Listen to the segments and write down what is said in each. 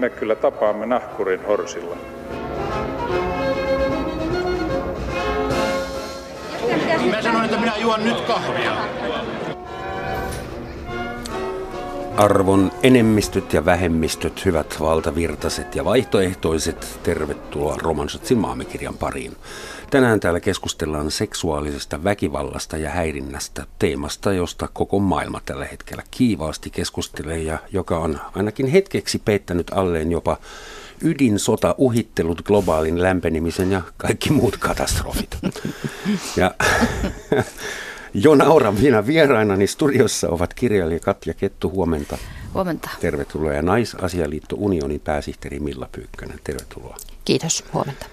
me kyllä tapaamme nahkurin horsilla. Mä sanoin, että minä juon nyt kahvia. Arvon enemmistöt ja vähemmistöt, hyvät valtavirtaiset ja vaihtoehtoiset, tervetuloa Romansotsin maamikirjan pariin. Tänään täällä keskustellaan seksuaalisesta väkivallasta ja häirinnästä, teemasta, josta koko maailma tällä hetkellä kiivaasti keskustelee ja joka on ainakin hetkeksi peittänyt alleen jopa ydinsota, uhittelut, globaalin lämpenemisen ja kaikki muut katastrofit. Ja jo nauran minä vierainani studiossa ovat kirjailija Katja Kettu, huomenta. Huomenta. Tervetuloa ja Naisasialiitto Unionin pääsihteeri Milla Pyykkönen, tervetuloa. Kiitos, huomenta.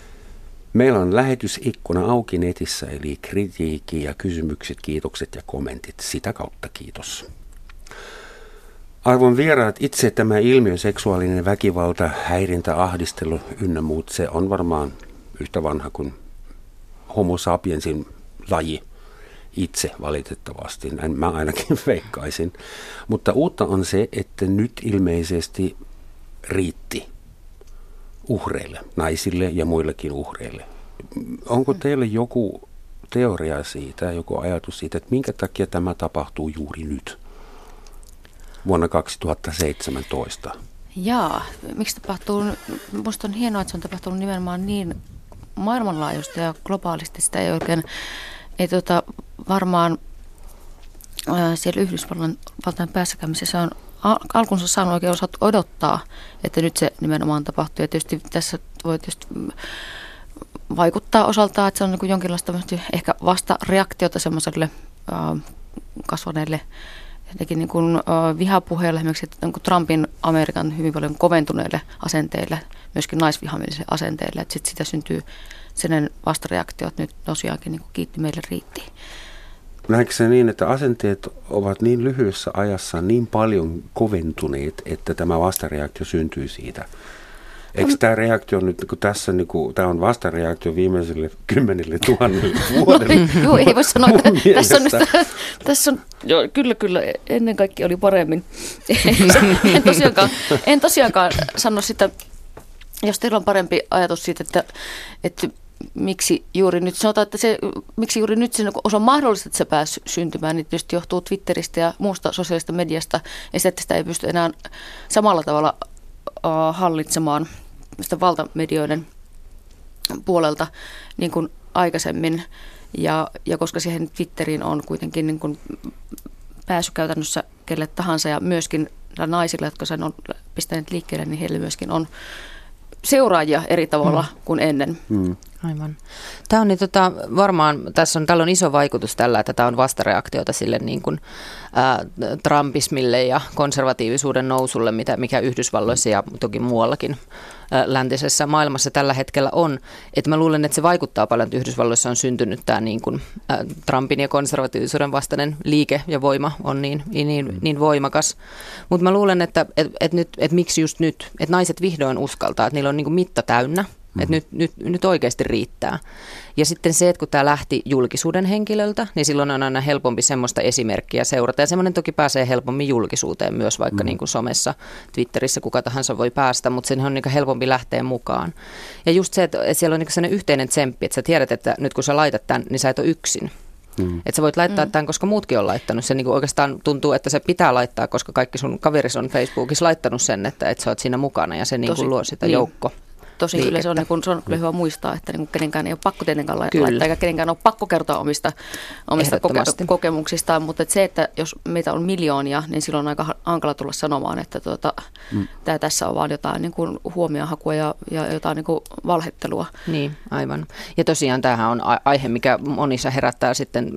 Meillä on lähetysikkuna auki netissä, eli kritiikki ja kysymykset, kiitokset ja kommentit. Sitä kautta kiitos. Arvon vieraat, itse tämä ilmiö, seksuaalinen väkivalta, häirintä, ahdistelu ynnä muut, se on varmaan yhtä vanha kuin homo sapiensin laji itse valitettavasti, näin mä ainakin veikkaisin. Mutta uutta on se, että nyt ilmeisesti riitti uhreille, naisille ja muillekin uhreille. Onko teille joku teoria siitä, joku ajatus siitä, että minkä takia tämä tapahtuu juuri nyt, vuonna 2017? Jaa, miksi tapahtuu? Minusta on hienoa, että se on tapahtunut nimenomaan niin maailmanlaajuisesti ja globaalisti. Sitä ei oikein, ei tota, varmaan ää, siellä Yhdysvaltain päässäkäymisessä on alkunsa saanut oikein osattu odottaa, että nyt se nimenomaan tapahtuu. Ja tietysti tässä voi tietysti vaikuttaa osaltaan, että se on niin jonkinlaista ehkä vastareaktiota semmoiselle kasvaneelle jotenkin niin kuin, uh, vihapuheelle, esimerkiksi niin kuin Trumpin Amerikan hyvin paljon koventuneille asenteille, myöskin naisvihamielisille asenteille, että sit sitä syntyy sen vastareaktiot nyt tosiaankin niin kuin kiitti meille riitti. Näetkö se niin, että asenteet ovat niin lyhyessä ajassa niin paljon koventuneet, että tämä vastareaktio syntyy siitä? Eikö tämä reaktio nyt, kun tässä niin kuin, tämä on vastareaktio viimeiselle kymmenille tuhannelle vuodelle? No, joo, ei voi sanoa, että tässä on, nyt, tässä on joo, kyllä, kyllä, ennen kaikkea oli paremmin. en, tosiaankaan, en tosiaankaan sano sitä, jos teillä on parempi ajatus siitä, että, että miksi juuri nyt, sanotaan, että se, miksi juuri nyt se on mahdollista, että se pääsi syntymään, niin tietysti johtuu Twitteristä ja muusta sosiaalista mediasta, ja sitä, että sitä ei pysty enää samalla tavalla hallitsemaan sitä valtamedioiden puolelta niin kuin aikaisemmin. Ja, ja koska siihen Twitteriin on kuitenkin niin kuin pääsy käytännössä kelle tahansa ja myöskin naisille, jotka sen on pistäneet liikkeelle, niin heille myöskin on seuraajia eri tavalla mm. kuin ennen. Mm. Aivan. Tämä on niin, tota, varmaan, tässä on, tällä on iso vaikutus tällä, että tämä on vastareaktiota sille niin kuin, ää, Trumpismille ja konservatiivisuuden nousulle, mitä, mikä Yhdysvalloissa ja toki muuallakin ää, läntisessä maailmassa tällä hetkellä on. Että mä luulen, että se vaikuttaa paljon, että Yhdysvalloissa on syntynyt tämä niin kuin, ää, Trumpin ja konservatiivisuuden vastainen liike ja voima on niin, niin, niin voimakas. Mutta mä luulen, että et, et nyt, et miksi just nyt, että naiset vihdoin uskaltaa, että niillä on niin kuin mitta täynnä – Mm. Että nyt, nyt, nyt oikeasti riittää. Ja sitten se, että kun tämä lähti julkisuuden henkilöltä, niin silloin on aina helpompi semmoista esimerkkiä seurata. Ja semmoinen toki pääsee helpommin julkisuuteen myös, vaikka mm. niin kuin somessa, Twitterissä kuka tahansa voi päästä, mutta sen on niin helpompi lähteä mukaan. Ja just se, että siellä on niin sellainen yhteinen tsemppi, että sä tiedät, että nyt kun sä laitat tämän, niin sä et ole yksin. Mm. Että sä voit laittaa mm. tämän, koska muutkin on laittanut sen. Niin oikeastaan tuntuu, että se pitää laittaa, koska kaikki sun kaveris on Facebookissa laittanut sen, että, että sä oot siinä mukana ja se niin kuin luo sitä niin. joukko tosi kyllä se on, niin kun, se on kyllä hyvä muistaa, että niin kenenkään ei ole pakko tietenkään laittaa, kyllä. eikä kenenkään ole pakko kertoa omista, omista koke- kokemuksistaan, mutta että se, että jos meitä on miljoonia, niin silloin on aika hankala tulla sanomaan, että tuota, mm. tämä tässä on vaan jotain niin kuin huomiohakua ja, ja jotain niin kuin valhettelua. Niin, aivan. Ja tosiaan tämähän on aihe, mikä monissa herättää sitten,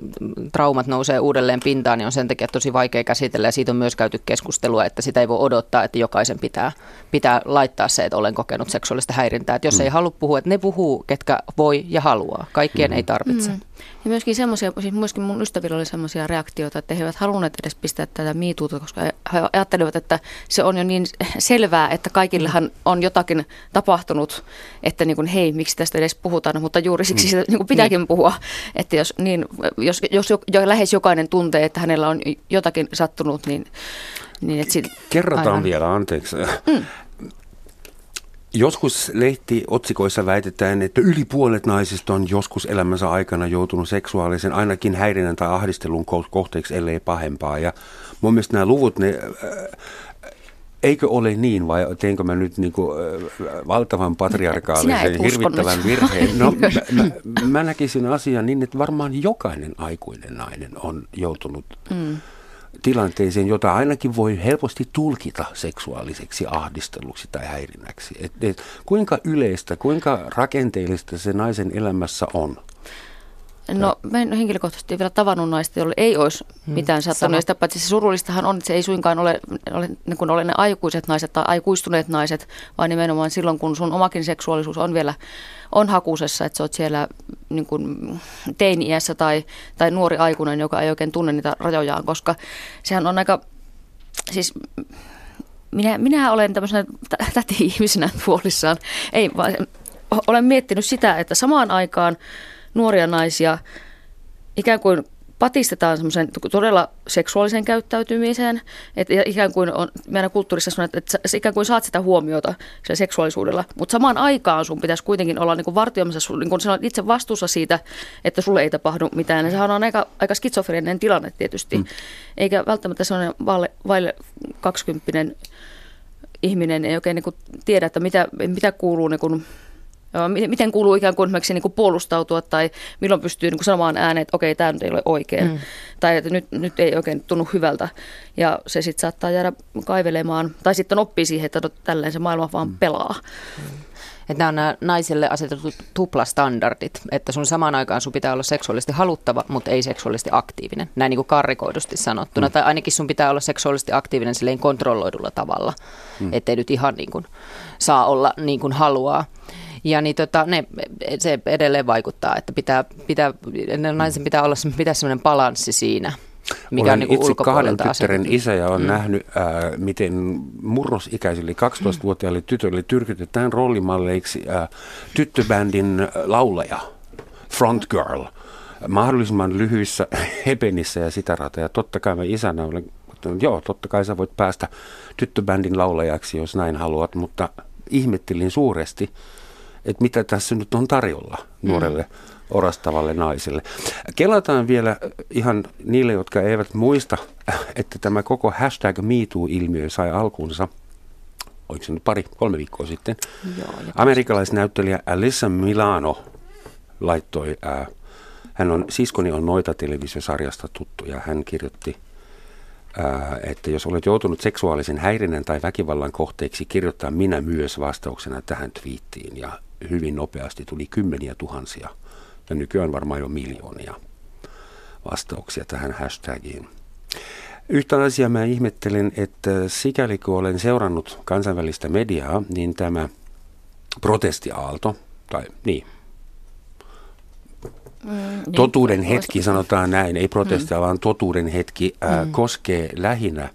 traumat nousee uudelleen pintaan, niin on sen takia tosi vaikea käsitellä ja siitä on myös käyty keskustelua, että sitä ei voi odottaa, että jokaisen pitää, pitää laittaa se, että olen kokenut seksuaalista häiriötä häirintää. Että jos mm. ei halua puhua, että ne puhuu, ketkä voi ja haluaa. Kaikkien mm. ei tarvitse. Mm. Ja myöskin semmoisia, siis myöskin mun ystävillä oli semmoisia reaktioita, että he eivät halunneet edes pistää tätä miituuta, koska he ajattelivat, että se on jo niin selvää, että kaikillehan on jotakin tapahtunut, että niin kuin, hei, miksi tästä edes puhutaan, mutta juuri siksi mm. sitä niin kuin pitääkin niin. puhua, että jos, niin, jos, jos jo, jo, lähes jokainen tuntee, että hänellä on jotakin sattunut, niin, niin että sit, Kerrotaan aivan. vielä, anteeksi. Mm Joskus lehtiotsikoissa väitetään, että yli puolet naisista on joskus elämänsä aikana joutunut seksuaalisen, ainakin häirinnän tai ahdistelun kohteeksi, ellei pahempaa. Ja mun mielestä nämä luvut, ne, äh, eikö ole niin vai teenkö mä nyt niin kuin, äh, valtavan patriarkaalisen, hirvittävän virheen? No, mä, mä, mä näkisin asian niin, että varmaan jokainen aikuinen nainen on joutunut... Mm tilanteeseen, jota ainakin voi helposti tulkita seksuaaliseksi ahdisteluksi tai häirinnäksi. Et, et, kuinka yleistä, kuinka rakenteellista se naisen elämässä on? No mä en henkilökohtaisesti vielä tavannut naista, jolle ei olisi hmm. mitään sattunut. Sitä paitsi se surullistahan on, että se ei suinkaan ole, ole, niin kuin ole ne aikuiset naiset tai aikuistuneet naiset, vaan nimenomaan silloin, kun sun omakin seksuaalisuus on vielä on hakusessa, että sä oot siellä niin kuin teini-iässä tai, tai nuori aikuinen, joka ei oikein tunne niitä rajojaan, koska sehän on aika, siis minä, minä olen tämmöisenä täti-ihmisenä huolissaan. Ei, vaan olen miettinyt sitä, että samaan aikaan nuoria naisia ikään kuin patistetaan semmoisen todella seksuaaliseen käyttäytymiseen, että ikään kuin on meidän kulttuurissa sellainen, että sä ikään kuin saat sitä huomiota sillä seksuaalisuudella, mutta samaan aikaan sun pitäisi kuitenkin olla niin vartioimassa, niin kuin itse vastuussa siitä, että sulle ei tapahdu mitään. Ja sehän on aika, aika skitsofreeninen tilanne tietysti, mm. eikä välttämättä sellainen vaille, vaille 20 ihminen ei oikein niin kuin tiedä, että mitä, mitä kuuluu niin kuin miten kuuluu ikään kuin niin kuin puolustautua tai milloin pystyy niin kuin sanomaan ääneen, että okei, tämä nyt ei ole oikein. Mm. Tai että nyt, nyt ei oikein tunnu hyvältä. Ja se sitten saattaa jäädä kaivelemaan. Tai sitten oppii siihen, että no, tälleen se maailma vaan mm. pelaa. Mm. Että nämä on nämä naisille asetetut tuplastandardit, että sun samaan aikaan sun pitää olla seksuaalisesti haluttava, mutta ei seksuaalisesti aktiivinen. Näin niin kuin karrikoidusti sanottuna. Mm. Tai ainakin sun pitää olla seksuaalisesti aktiivinen silleen kontrolloidulla tavalla, mm. ettei nyt ihan niin kuin saa olla niin kuin haluaa. Ja niin tota, ne, se edelleen vaikuttaa, että pitää, pitää, naisen pitää olla pitää sellainen balanssi siinä. Mikä Olen on niin itse kahden tyttären isä ja olen mm. nähnyt, äh, miten murrosikäisille 12-vuotiaille tytöille tyrkytetään roolimalleiksi äh, tyttöbändin laulaja, front girl, mahdollisimman lyhyissä hepenissä ja sitä rata. Ja totta kai mä isänä olen, että joo, totta kai sä voit päästä tyttöbändin laulajaksi, jos näin haluat, mutta ihmettelin suuresti, että mitä tässä nyt on tarjolla nuorelle orastavalle naiselle. Kelataan vielä ihan niille, jotka eivät muista, että tämä koko hashtag MeToo-ilmiö sai alkuunsa oliko se nyt pari, kolme viikkoa sitten. Joo, Amerikkalaisnäyttelijä Alyssa Milano laittoi, ää, hän on, siskoni on noita televisiosarjasta tuttu ja hän kirjoitti, ää, että jos olet joutunut seksuaalisen häirinnän tai väkivallan kohteeksi, kirjoittaa minä myös vastauksena tähän twiittiin. Ja hyvin nopeasti tuli kymmeniä tuhansia ja nykyään varmaan jo miljoonia vastauksia tähän hashtagiin. Yhtä asiaa mä ihmettelen, että sikäli kun olen seurannut kansainvälistä mediaa, niin tämä protestiaalto, tai niin, Mm, niin. totuuden hetki, sanotaan näin, ei protestia, mm. vaan totuuden hetki, ää, mm. koskee lähinnä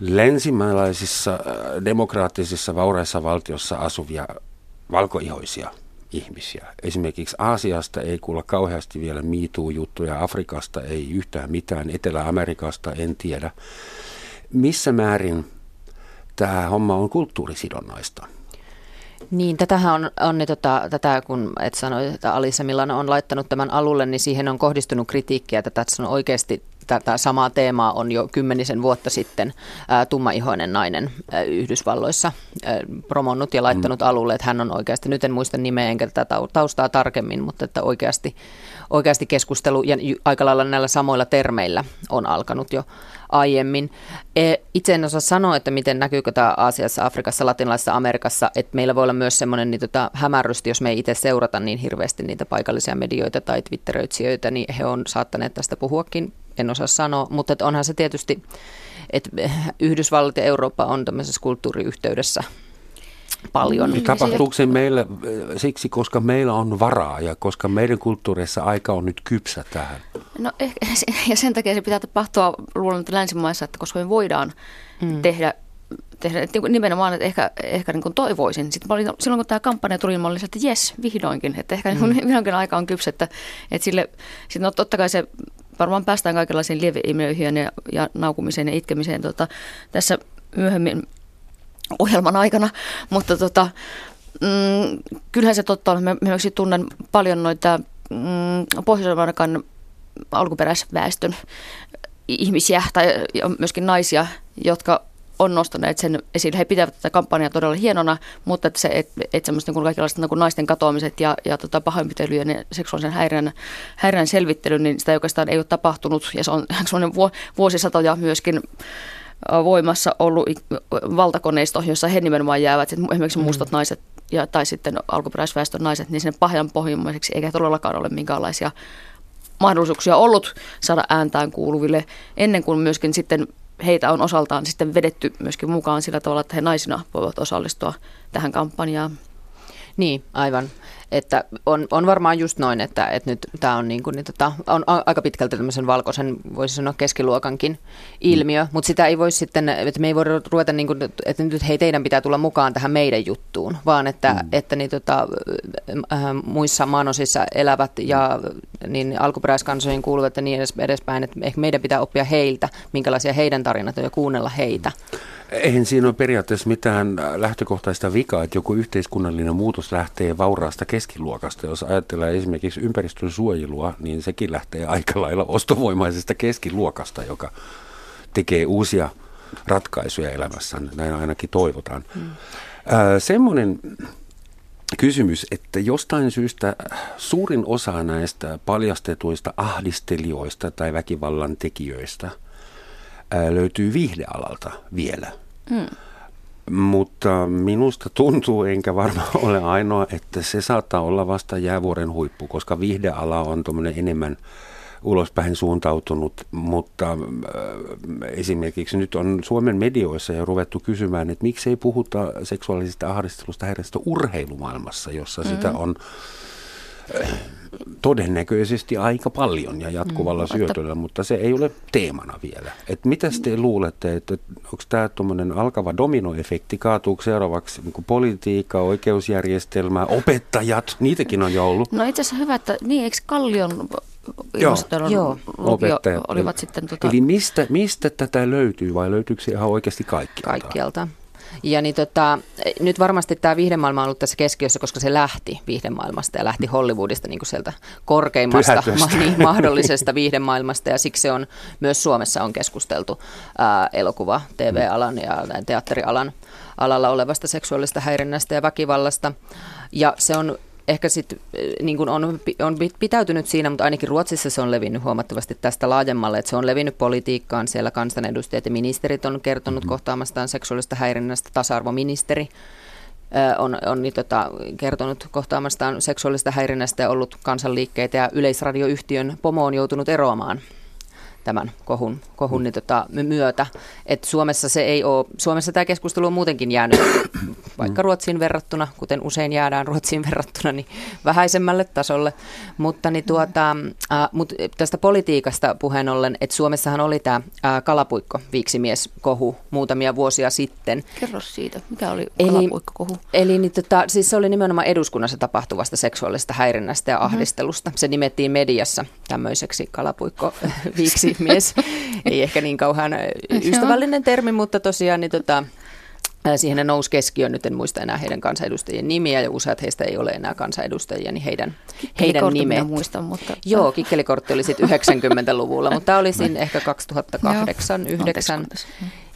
länsimaalaisissa demokraattisissa vauraissa valtiossa asuvia valkoihoisia ihmisiä. Esimerkiksi Aasiasta ei kuulla kauheasti vielä miituu-juttuja, Afrikasta ei yhtään mitään, Etelä-Amerikasta en tiedä. Missä määrin tämä homma on kulttuurisidonnaista? Niin, tätähän on, on niin, tota, tätä kun et sanoi, että Alisa Milano on laittanut tämän alulle, niin siihen on kohdistunut kritiikkiä, että tässä on oikeasti tätä samaa teemaa on jo kymmenisen vuotta sitten ää, tummaihoinen nainen ää, Yhdysvalloissa ää, promonnut ja laittanut mm. alulle, että hän on oikeasti, nyt en muista nimeä enkä tätä taustaa tarkemmin, mutta että oikeasti, oikeasti keskustelu ja aika lailla näillä samoilla termeillä on alkanut jo aiemmin. E, itse en osaa sanoa, että miten näkyykö tämä Aasiassa, Afrikassa, Latinalaisessa Amerikassa, että meillä voi olla myös semmoinen niin tota, hämärrysti, jos me ei itse seurata niin hirveästi niitä paikallisia medioita tai twitteröitsijöitä, niin he on saattaneet tästä puhuakin en osaa sanoa, mutta että onhan se tietysti, että Yhdysvallat ja Eurooppa on tämmöisessä kulttuuriyhteydessä paljon. Niin, tapahtuuko se meillä äh, siksi, koska meillä on varaa ja koska meidän kulttuurissa aika on nyt kypsä tähän? No ehkä, ja sen takia se pitää tapahtua luulen, että länsimaissa, että koska me voidaan hmm. tehdä tehdä, että niinku nimenomaan, että ehkä, ehkä niin kuin toivoisin. Sitten olin, silloin kun tämä kampanja tuli, mä olin että jes, vihdoinkin, että ehkä mm. vihdoinkin aika on kypsä, että, että sille, sitten no, totta kai se varmaan päästään kaikenlaisiin lieveilmiöihin ja, ja naukumiseen ja itkemiseen. Tota, tässä myöhemmin ohjelman aikana, mutta tota, mm, kyllähän se totta on. Mä tunnen paljon noita mm, Pohjois-Amerikan alkuperäisväestön ihmisiä tai myöskin naisia, jotka on nostaneet sen esille. He pitävät tätä kampanjaa todella hienona, mutta että se, et, et niin kaikenlaista niin naisten katoamiset ja, ja tota pahoinpitelyjen ja seksuaalisen häiriön, häiriön selvittely, niin sitä oikeastaan ei ole tapahtunut. Ja se on semmoinen vuosisatoja myöskin voimassa ollut valtakoneisto, jossa he nimenomaan jäävät, esimerkiksi mm. mustat naiset ja, tai sitten alkuperäisväestön naiset, niin sinne pahan pohjimmaiseksi eikä todellakaan ole minkäänlaisia mahdollisuuksia ollut saada ääntään kuuluville, ennen kuin myöskin sitten heitä on osaltaan sitten vedetty myöskin mukaan sillä tavalla, että he naisina voivat osallistua tähän kampanjaan. Niin, aivan. Että on, on varmaan just noin, että, että nyt tämä on, niin kuin, niin tota, on aika pitkälti tämmöisen valkoisen, voisi sanoa keskiluokankin ilmiö, mm. mutta sitä ei voi sitten, että me ei voida ruveta, niin kuin, että nyt hei teidän pitää tulla mukaan tähän meidän juttuun, vaan että, mm. että niin, tota, äh, muissa maanosissa elävät ja niin alkuperäiskansoihin kuuluvat ja niin edespäin, että ehkä meidän pitää oppia heiltä, minkälaisia heidän tarinat on ja kuunnella heitä. Eihän siinä ole periaatteessa mitään lähtökohtaista vikaa, että joku yhteiskunnallinen muutos lähtee vauraasta keskiluokasta. Jos ajatellaan esimerkiksi ympäristön suojelua, niin sekin lähtee aika lailla ostovoimaisesta keskiluokasta, joka tekee uusia ratkaisuja elämässä. Näin ainakin toivotaan. Hmm. semmoinen kysymys, että jostain syystä suurin osa näistä paljastetuista ahdistelijoista tai väkivallan tekijöistä löytyy viihdealalta vielä – Mm. Mutta minusta tuntuu, enkä varmaan ole ainoa, että se saattaa olla vasta jäävuoren huippu, koska viihdeala on tuommoinen enemmän ulospäin suuntautunut, mutta äh, esimerkiksi nyt on Suomen medioissa jo ruvettu kysymään, että miksei puhuta seksuaalisesta ahdistelusta häiriöstä urheilumaailmassa, jossa mm-hmm. sitä on todennäköisesti aika paljon ja jatkuvalla mm, syötöllä, että... mutta se ei ole teemana vielä. Et mitä te luulette, että onko tämä tuommoinen alkava dominoefekti, kaatuuko seuraavaksi niin politiikka, oikeusjärjestelmä, opettajat, niitäkin on jo ollut? No itse asiassa hyvä, että niin eikö Kallion ilmastotiedon Joo. opettajat. olivat sitten... Tota... Eli mistä, mistä tätä löytyy vai löytyykö se ihan oikeasti kaikkialta? Kaikkialta. Ja niin tota, nyt varmasti tämä viihdemaailma on ollut tässä keskiössä, koska se lähti viihdemaailmasta ja lähti Hollywoodista niin kuin sieltä korkeimmasta ma- niin, mahdollisesta viihdemaailmasta. Ja siksi se on myös Suomessa on keskusteltu ää, elokuva, TV-alan ja teatterialan alalla olevasta seksuaalista häirinnästä ja väkivallasta. Ja se on ehkä sitten eh, niin on, on pitäytynyt siinä, mutta ainakin Ruotsissa se on levinnyt huomattavasti tästä laajemmalle, että se on levinnyt politiikkaan. Siellä kansanedustajat ja ministerit on kertonut mm-hmm. kohtaamastaan seksuaalista häirinnästä. Tasa-arvoministeri eh, on, on niin, tota, kertonut kohtaamastaan seksuaalista häirinnästä ja ollut kansanliikkeitä ja yleisradioyhtiön pomo on joutunut eroamaan tämän kohun, kohun niin tota, myötä. Et Suomessa se ei ole, Suomessa tämä keskustelu on muutenkin jäänyt vaikka mm. Ruotsiin verrattuna, kuten usein jäädään Ruotsiin verrattuna, niin vähäisemmälle tasolle. Mutta niin tuota, äh, mut tästä politiikasta puheen ollen, että Suomessahan oli tämä äh, kalapuikko viiksimies kohu muutamia vuosia sitten. Kerro siitä, mikä oli kalapuikko kohu? Eli, eli niin tota, siis se oli nimenomaan eduskunnassa tapahtuvasta seksuaalista häirinnästä ja mm-hmm. ahdistelusta. Se nimettiin mediassa tämmöiseksi kalapuikko viiksimies. Ei ehkä niin kauhean ystävällinen termi, mutta tosiaan niin tota, Siihen nousi keskiöön, nyt en muista enää heidän kansanedustajien nimiä ja useat heistä ei ole enää kansanedustajia, niin heidän, heidän nimet. muistan, mutta... Joo, kikkelikortti oli sitten 90-luvulla, mutta tämä oli siinä ehkä 2008, 2009.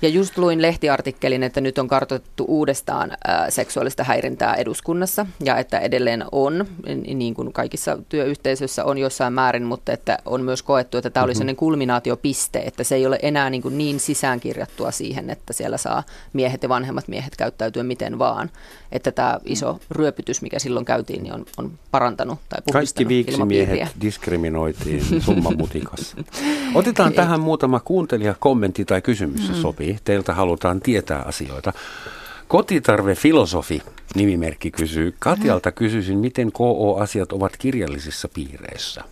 Ja just luin lehtiartikkelin, että nyt on kartoitettu uudestaan seksuaalista häirintää eduskunnassa ja että edelleen on, niin kuin kaikissa työyhteisöissä on jossain määrin, mutta että on myös koettu, että tämä oli mm-hmm. sellainen kulminaatiopiste, että se ei ole enää niin, kuin niin sisäänkirjattua siihen, että siellä saa miehet ja vanhemmat miehet käyttäytyä miten vaan. Että tämä iso ryöpytys, mikä silloin käytiin, niin on, on parantanut tai Kaikki viiksimiehet diskriminoitiin summan mutikassa. Otetaan tähän muutama kuuntelija kommentti tai kysymys, mm. sopii sopii. Teiltä halutaan tietää asioita. Kotitarve filosofi nimimerkki kysyy. Katjalta kysyisin, miten KO-asiat ovat kirjallisissa piireissä?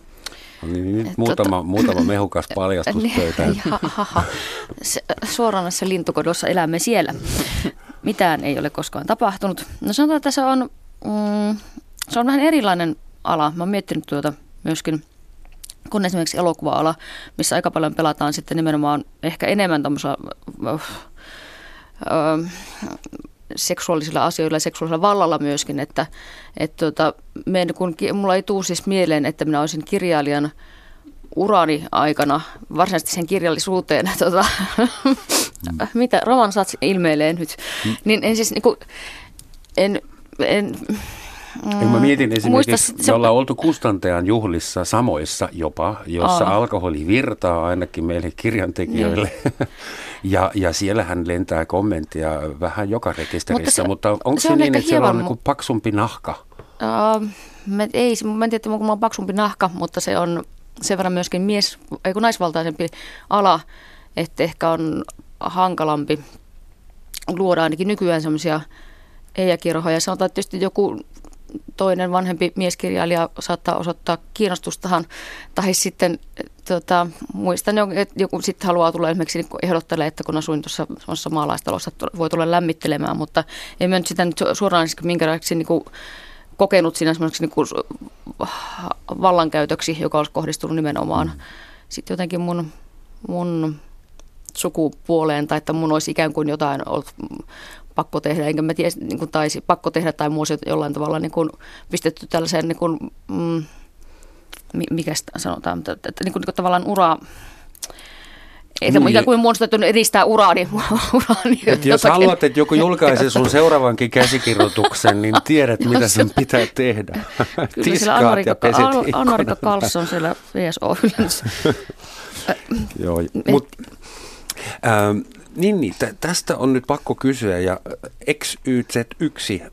Niin, nyt muutama, tota, muutama mehukas paljastus pöytään. Suoranassa lintukodossa elämme siellä. Mitään ei ole koskaan tapahtunut. No sanotaan, että se on, mm, se on vähän erilainen ala. Mä oon miettinyt tuota myöskin kun esimerkiksi elokuva-ala, missä aika paljon pelataan sitten nimenomaan ehkä enemmän ö, seksuaalisilla asioilla ja seksuaalisella vallalla myöskin, että et tota, en, kun, mulla ei tule siis mieleen, että minä olisin kirjailijan urani aikana varsinaisesti sen kirjallisuuteen, tota, mitä Roman Sats ilmeilee nyt, mm. niin en siis niin kuin, en, en Mm, mä mietin esimerkiksi, me ollaan oltu kustantajan juhlissa samoissa jopa, jossa Aa. alkoholi virtaa ainakin meille kirjantekijöille. Niin. ja, ja siellähän lentää kommenttia vähän joka rekisterissä, mutta, se, mutta onko se, se niin, että siellä on niin paksumpi nahka? Uh, mä, ei, mä en tiedä, onko on paksumpi nahka, mutta se on sen verran myöskin mies, ei kun naisvaltaisempi ala, että ehkä on hankalampi luoda ainakin nykyään semmoisia eijäkirhoja. Sanotaan, että tietysti joku toinen vanhempi mieskirjailija saattaa osoittaa kiinnostustahan, tai sitten tota, muistan, että joku sitten haluaa tulla esimerkiksi niin ehdottelee, että kun asuin tuossa maalaistalossa, voi tulla lämmittelemään, mutta en mä nyt sitä nyt suoraan minkälaiksi niin kuin, kokenut siinä semmoiseksi niin kuin, vallankäytöksi, joka olisi kohdistunut nimenomaan mm. sitten jotenkin mun, mun sukupuoleen, tai että mun olisi ikään kuin jotain ollut pakko tehdä, enkä mä tiedä, niin kuin taisi pakko tehdä tai muu jollain tavalla niin kuin pistetty tällaiseen, niin kuin, mm, mikä sitä sanotaan, että, että niin kuin, niin kuin tavallaan uraa, ei se niin. ikään kuin muodostettu edistää uraani. uraani Et jos haluat, että joku julkaisee sun seuraavankin käsikirjoituksen, niin tiedät, mitä sen pitää tehdä. Kyllä siellä Anarika, Anarika Karlsson siellä VSO. Joo, mutta ähm, niin, niin t- tästä on nyt pakko kysyä ja XYZ1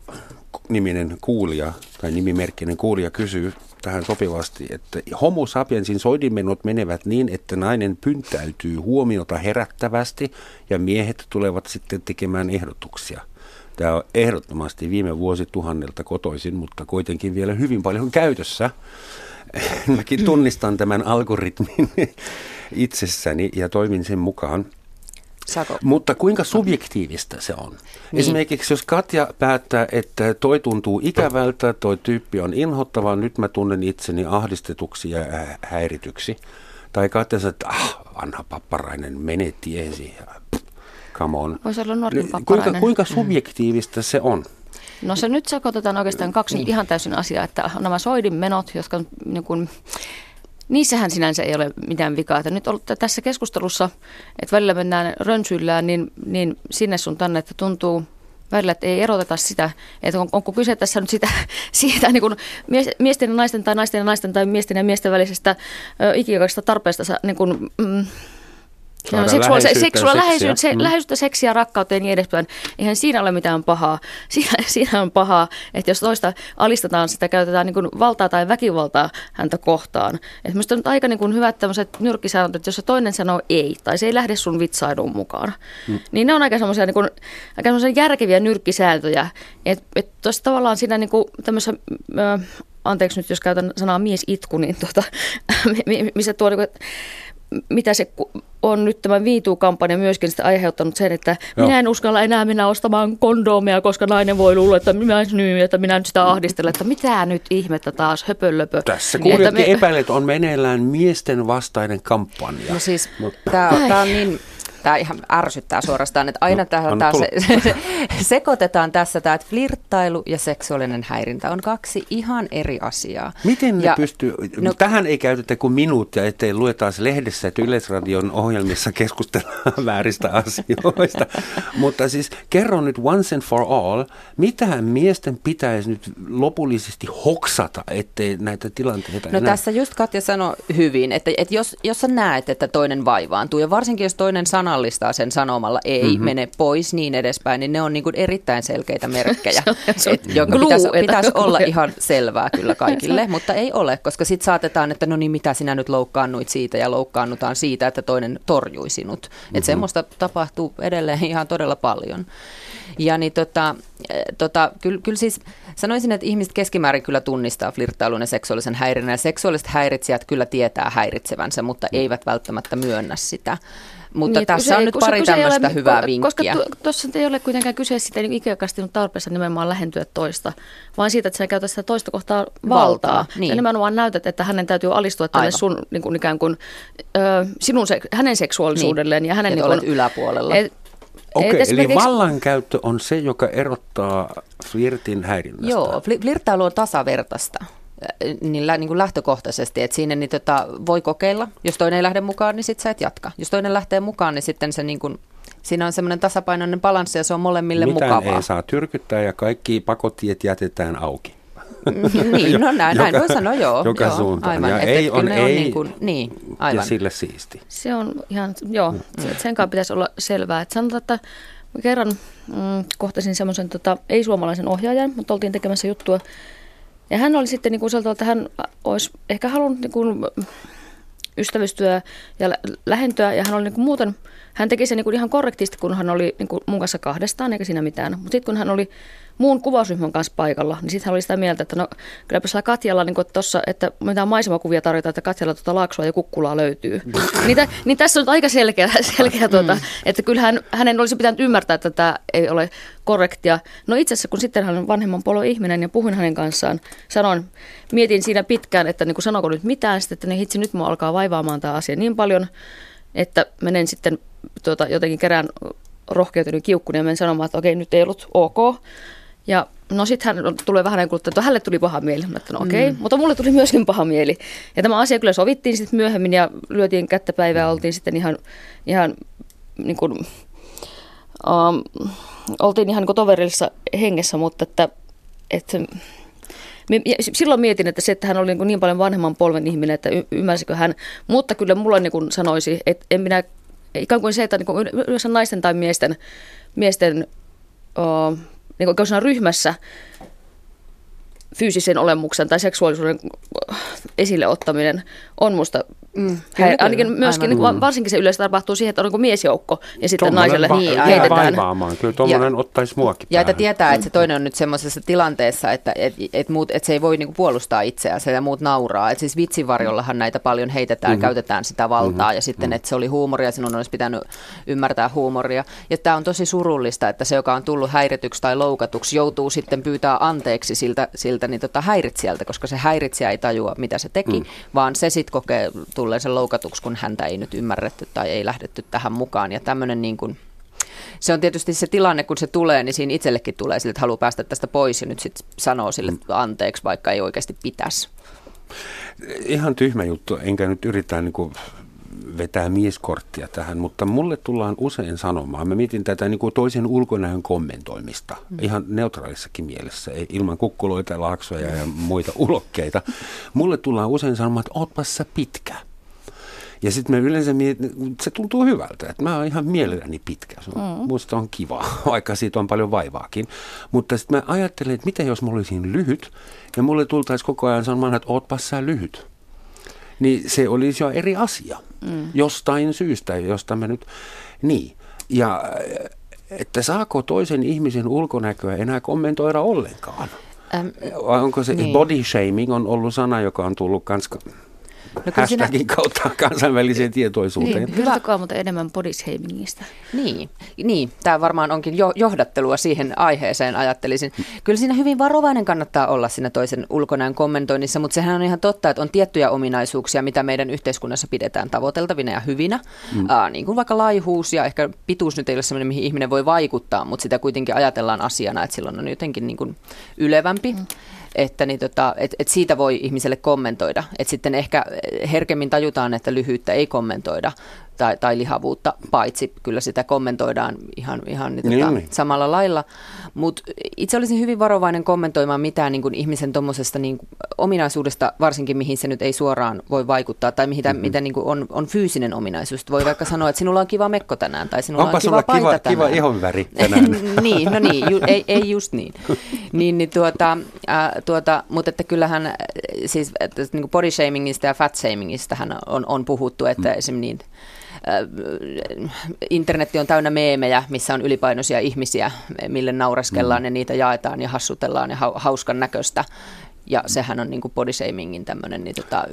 niminen kuulija tai nimimerkkinen kuulija kysyy tähän sopivasti, että homo sapiensin soidinmenot menevät niin, että nainen pyntäytyy huomiota herättävästi ja miehet tulevat sitten tekemään ehdotuksia. Tämä on ehdottomasti viime vuosituhannelta kotoisin, mutta kuitenkin vielä hyvin paljon käytössä. Mäkin tunnistan tämän algoritmin itsessäni ja toimin sen mukaan. Sako. Mutta kuinka subjektiivista se on? Niin. Esimerkiksi jos Katja päättää, että toi tuntuu ikävältä, toi tyyppi on inhottava, nyt mä tunnen itseni ahdistetuksi ja häirityksi. Tai Katja sanoo, että ah, vanha papparainen, mene tiesi. Come on. Voisi olla nuori papparainen. Kuinka, kuinka subjektiivista mm. se on? No se nyt sekoitetaan oikeastaan kaksi niin. ihan täysin asiaa, että nämä soidin menot, jotka niin kuin, Niissähän sinänsä ei ole mitään vikaa. Että nyt tässä keskustelussa, että välillä mennään rönsyillään, niin, niin sinne sun tänne, että tuntuu välillä, että ei eroteta sitä, että on, onko kyse tässä nyt sitä, siitä niin kuin miesten ja naisten tai naisten ja naisten tai miesten ja miesten välisestä ikiaikaisesta tarpeesta niin kuin, mm, No, seksuaali- seksuaali- läheisyyttä, se, mm. läheisyyttä, seksiä, rakkautta ja niin edespäin. Eihän siinä ole mitään pahaa. Siinä, siinä on pahaa, että jos toista alistetaan, sitä käytetään niin kuin valtaa tai väkivaltaa häntä kohtaan. Että on nyt aika niin kuin hyvät tämmöiset nyrkkisäännöt, että jos se toinen sanoo ei, tai se ei lähde sun vitsailuun mukaan, mm. niin ne on aika semmoisia niin kuin, aika järkeviä nyrkkisääntöjä. Että et tavallaan siinä niin kuin tämmöisessä... Ö, anteeksi nyt jos käytän sanaa miesitku, niin tuota, missä tuo, niin mitä se on nyt tämä viituu-kampanja myöskin sitä aiheuttanut sen, että Joo. minä en uskalla enää mennä ostamaan kondomia, koska nainen voi luulla, että minä, nyt, että minä nyt sitä ahdistelen, että mitä nyt ihmettä taas, höpölöpö. Tässä kuulijatkin me... epäilet, on meneillään miesten vastainen kampanja. No siis, tämä on niin Tämä ihan ärsyttää suorastaan, että aina tähän taas se, se, sekoitetaan tässä tämä, että flirttailu ja seksuaalinen häirintä on kaksi ihan eri asiaa. Miten ne ja, pystyy, no, tähän ei käytetä kuin minuuttia, ettei lueta lehdessä, että Yleisradion ohjelmissa keskustellaan vääristä asioista. Mutta siis kerro nyt once and for all, mitä miesten pitäisi nyt lopullisesti hoksata, ettei näitä tilanteita No enää... tässä just Katja sanoi hyvin, että, että jos, jos sä näet, että toinen vaivaantuu ja varsinkin jos toinen sana sanallistaa sen sanomalla ei, mm-hmm. mene pois, niin edespäin, niin ne on niin kuin erittäin selkeitä merkkejä, et, jonka pitäisi, pitäisi olla ihan selvää kyllä kaikille, mutta ei ole, koska sitten saatetaan, että no niin mitä sinä nyt loukkaannuit siitä ja loukkaannutaan siitä, että toinen torjui sinut. Mm-hmm. Että semmoista tapahtuu edelleen ihan todella paljon. Ja niin tota, eh, tota, kyllä, kyllä siis sanoisin, että ihmiset keskimäärin kyllä tunnistaa flirttailun ja seksuaalisen häirinnän. Ja seksuaaliset häiritsijät kyllä tietää häiritsevänsä, mutta eivät välttämättä myönnä sitä. Mutta niin, tässä on nyt pari tämmöistä ole, hyvää vinkkiä. Koska tuossa ei ole kuitenkaan kyse siitä niin ikäkastinut tarpeessa nimenomaan lähentyä toista, vaan siitä, että sä käytät sitä toista kohtaa valtaa. valtaa niin. Ja nimenomaan näytät, että hänen täytyy alistua tälle Aivan. sun niin kuin ikään kuin, ö, sinun, se, hänen seksuaalisuudelleen. Niin. Ja hänen, niin kuin, olet yläpuolella. Et, Okei, Et eli vallankäyttö on se, joka erottaa flirtin häirinnästä. Joo, fli- flirttailu on tasavertaista äh, niin, lä- niin kuin lähtökohtaisesti, että siinä niin tota, voi kokeilla. Jos toinen ei lähde mukaan, niin sitten sä et jatka. Jos toinen lähtee mukaan, niin sitten se niin kuin, siinä on semmoinen tasapainoinen balanssi ja se on molemmille Mitään mukavaa. ei saa tyrkyttää ja kaikki pakotiet jätetään auki. niin, no näin, näin voi sanoa, joo. Joka joo, suuntaan. Aivan, Ja että ei on ne on ei niin, kuin, niin Ja aivan. sille siisti. Se on ihan, joo, mm. sen kanssa pitäisi olla selvää. Että sanotaan, että kerran mm, kohtasin semmoisen tota, ei-suomalaisen ohjaajan, mutta oltiin tekemässä juttua. Ja hän oli sitten niin kuin sieltä, että hän olisi ehkä halunnut niin kuin, ystävystyä ja lä- lähentyä. Ja hän oli niin kuin muuten, hän teki sen niin kuin ihan korrektisti, kun hän oli niin kuin mun kanssa kahdestaan, eikä siinä mitään. Mutta sitten kun hän oli muun kuvausryhmän kanssa paikalla, niin sitten hän oli sitä mieltä, että no kylläpä sillä Katjalla, niin tossa, että mitään maisemakuvia tarjotaan, että Katjalla tuota Laaksoa ja Kukkulaa löytyy. niin, tä, niin tässä on aika selkeä, selkeä tuota, että kyllähän hänen olisi pitänyt ymmärtää, että tämä ei ole korrektia. No itse asiassa, kun sitten hän on vanhemman polon ihminen ja puhuin hänen kanssaan, sanoin, mietin siinä pitkään, että niin kuin sanoiko nyt mitään, sitten, että niin hitsi, nyt mua alkaa vaivaamaan tämä asia niin paljon, että menen sitten tuota, jotenkin kerään rohkeutunut kiukkuni ja menen sanomaan, että okei, nyt ei ollut ok. Ja no sitten hän tulee vähän ajan kuluttua, että hänelle tuli paha mieli. Mä että no okei, mm. mutta mulle tuli myöskin paha mieli. Ja tämä asia kyllä sovittiin sitten myöhemmin ja lyötiin kättä päivää ja oltiin sitten ihan, ihan niin kuin, um, oltiin ihan niin toverillisessa hengessä, mutta että, että Silloin mietin, että se, että hän oli niin, niin paljon vanhemman polven ihminen, että y- ymmärsikö hän. Mutta kyllä mulla niin kuin sanoisi, että en minä, ikään kuin se, että niin kuin yleensä naisten tai miesten, miesten uh, niin kuin ryhmässä fyysisen olemuksen tai seksuaalisuuden esille ottaminen on musta Mm, kyllä, ainakin kyllä, myöskin, niin kuin, varsinkin se yleensä tapahtuu siihen, että on niin kuin miesjoukko ja sitten Tuommoinen naiselle va- Niin, heitetään. vaivaamaan. Kyllä tuommoinen ottaisi muakin Ja että tietää, että se toinen on nyt semmoisessa tilanteessa, että et, et muut, et se ei voi niinku puolustaa itseänsä ja muut nauraa. Et siis vitsivarjollahan näitä paljon heitetään, mm-hmm. käytetään sitä valtaa ja sitten, että se oli huumoria, sinun olisi pitänyt ymmärtää huumoria. Ja tämä on tosi surullista, että se, joka on tullut häirityksi tai loukatuksi, joutuu sitten pyytää anteeksi siltä, siltä niin tota häiritsijältä, koska se häiritsijä ei tajua, mitä se teki, mm. vaan se sitten kokee tulleen sen loukatuksi, kun häntä ei nyt ymmärretty tai ei lähdetty tähän mukaan. Ja tämmöinen niin kuin, se on tietysti se tilanne, kun se tulee, niin siinä itsellekin tulee sille, että haluaa päästä tästä pois ja nyt sitten sanoo sille anteeksi, vaikka ei oikeasti pitäisi. Ihan tyhmä juttu, enkä nyt yritä niin kuin vetää mieskorttia tähän, mutta mulle tullaan usein sanomaan, mä mietin tätä niin kuin toisen ulkonäön kommentoimista, mm. ihan neutraalissakin mielessä, ei, ilman kukkuloita, laaksoja ja muita ulokkeita. Mulle tullaan usein sanomaan, että ootpas sä pitkä. Ja sitten mä yleensä mietin, se tuntuu hyvältä, että mä oon ihan mielelläni pitkä. Se on, mm. Musta on kiva, vaikka siitä on paljon vaivaakin. Mutta sitten mä ajattelen, että mitä jos mä olisin lyhyt, ja mulle tultaisi koko ajan sanomaan, että ootpas sä lyhyt. Niin se olisi jo eri asia. Mm. Jostain syystä, josta mä nyt... Niin. Ja äh, että saako toisen ihmisen ulkonäköä enää kommentoida ollenkaan? Vai onko se Niin. niin. body shaming on ollut sana, joka on tullut kans No kyllä hashtagin kautta kansainväliseen tietoisuuteen. Niin, kertokaa mutta enemmän bodyshamingista. Niin, niin. tämä varmaan onkin jo, johdattelua siihen aiheeseen, ajattelisin. Kyllä siinä hyvin varovainen kannattaa olla siinä toisen ulkonäön kommentoinnissa, mutta sehän on ihan totta, että on tiettyjä ominaisuuksia, mitä meidän yhteiskunnassa pidetään tavoiteltavina ja hyvinä. Mm. Äh, niin kuin vaikka laihuus ja ehkä pituus nyt ei ole sellainen, mihin ihminen voi vaikuttaa, mutta sitä kuitenkin ajatellaan asiana, että silloin on jotenkin niin kuin ylevämpi. Mm että niin tota, et, et siitä voi ihmiselle kommentoida. Et sitten ehkä herkemmin tajutaan, että lyhyyttä ei kommentoida tai, tai lihavuutta, paitsi kyllä sitä kommentoidaan ihan, ihan niin, Niin, tota, niin. samalla lailla. Mutta itse olisin hyvin varovainen kommentoimaan mitään niin kuin ihmisen tuommoisesta niin kuin ominaisuudesta, varsinkin mihin se nyt ei suoraan voi vaikuttaa, tai mitä, mm-hmm. mitä niin kuin on, on fyysinen ominaisuus. Voi vaikka sanoa, että sinulla on kiva mekko tänään, tai sinulla Onpa on kiva paita kiva, tänään. kiva ihonväri tänään. niin, no niin, ju, ei, ei just niin. niin, niin tuota, äh, tuota, mutta että kyllähän äh, siis että, niin kuin body shamingista ja fat shamingista on, on puhuttu, että mm. esimerkiksi niin, internetti on täynnä meemejä, missä on ylipainoisia ihmisiä, mille naureskellaan mm. ja niitä jaetaan ja hassutellaan ja hau- hauskan näköistä. Ja sehän on niin kuin body shamingin tämmöinen niin tota,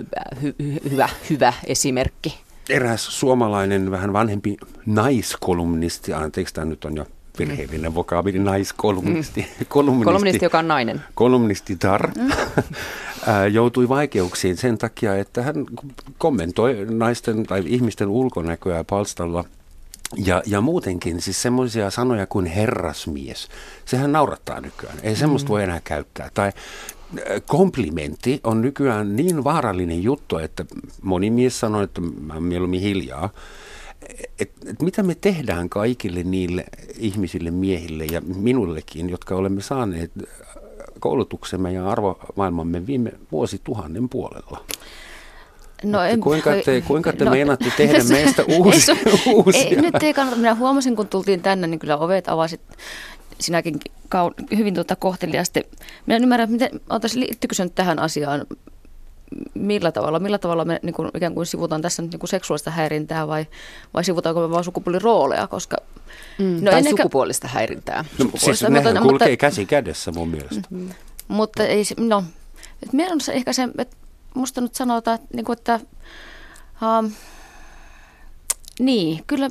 hy, hy, hyvä, hyvä esimerkki. Eräs suomalainen vähän vanhempi naiskolumnisti, anteeksi tämä nyt on jo virheellinen vokaabili, naiskolumnisti. Kolumnisti, Kolumnisti, joka on nainen. kolumnisti Tar ää, joutui vaikeuksiin sen takia, että hän kommentoi naisten tai ihmisten ulkonäköä palstalla Ja, ja muutenkin siis semmoisia sanoja kuin herrasmies, sehän naurattaa nykyään. Ei semmoista mm. voi enää käyttää. Tai komplimentti on nykyään niin vaarallinen juttu, että moni mies sanoo, että mä oon mieluummin hiljaa. Et, et mitä me tehdään kaikille niille ihmisille, miehille ja minullekin, jotka olemme saaneet koulutuksemme ja arvomaailmamme viime vuosituhannen puolella? No en, kuinka te, kuinka te no, meinaatte tehdä meistä uusia? Ei, uusia? Ei, nyt ei kannata. Minä huomasin, kun tultiin tänne, niin kyllä ovet avasit sinäkin kaun, hyvin tuota kohteliaasti. Minä en ymmärrä, miten, liittyykö se nyt tähän asiaan? Millä tavalla, millä tavalla me niin kuin, ikään kuin sivutaan tässä niin kuin seksuaalista häirintää vai, vai sivutaanko me vain sukupuolirooleja, koska Mm, no tai sukupuolista häirintää. No, siis mutta, kulkee mutta, käsi kädessä mun mielestä. Mm-hmm. Mutta ei, no, minä on se ehkä se, että musta nyt sanotaan, että, niin kuin, että um, niin, kyllä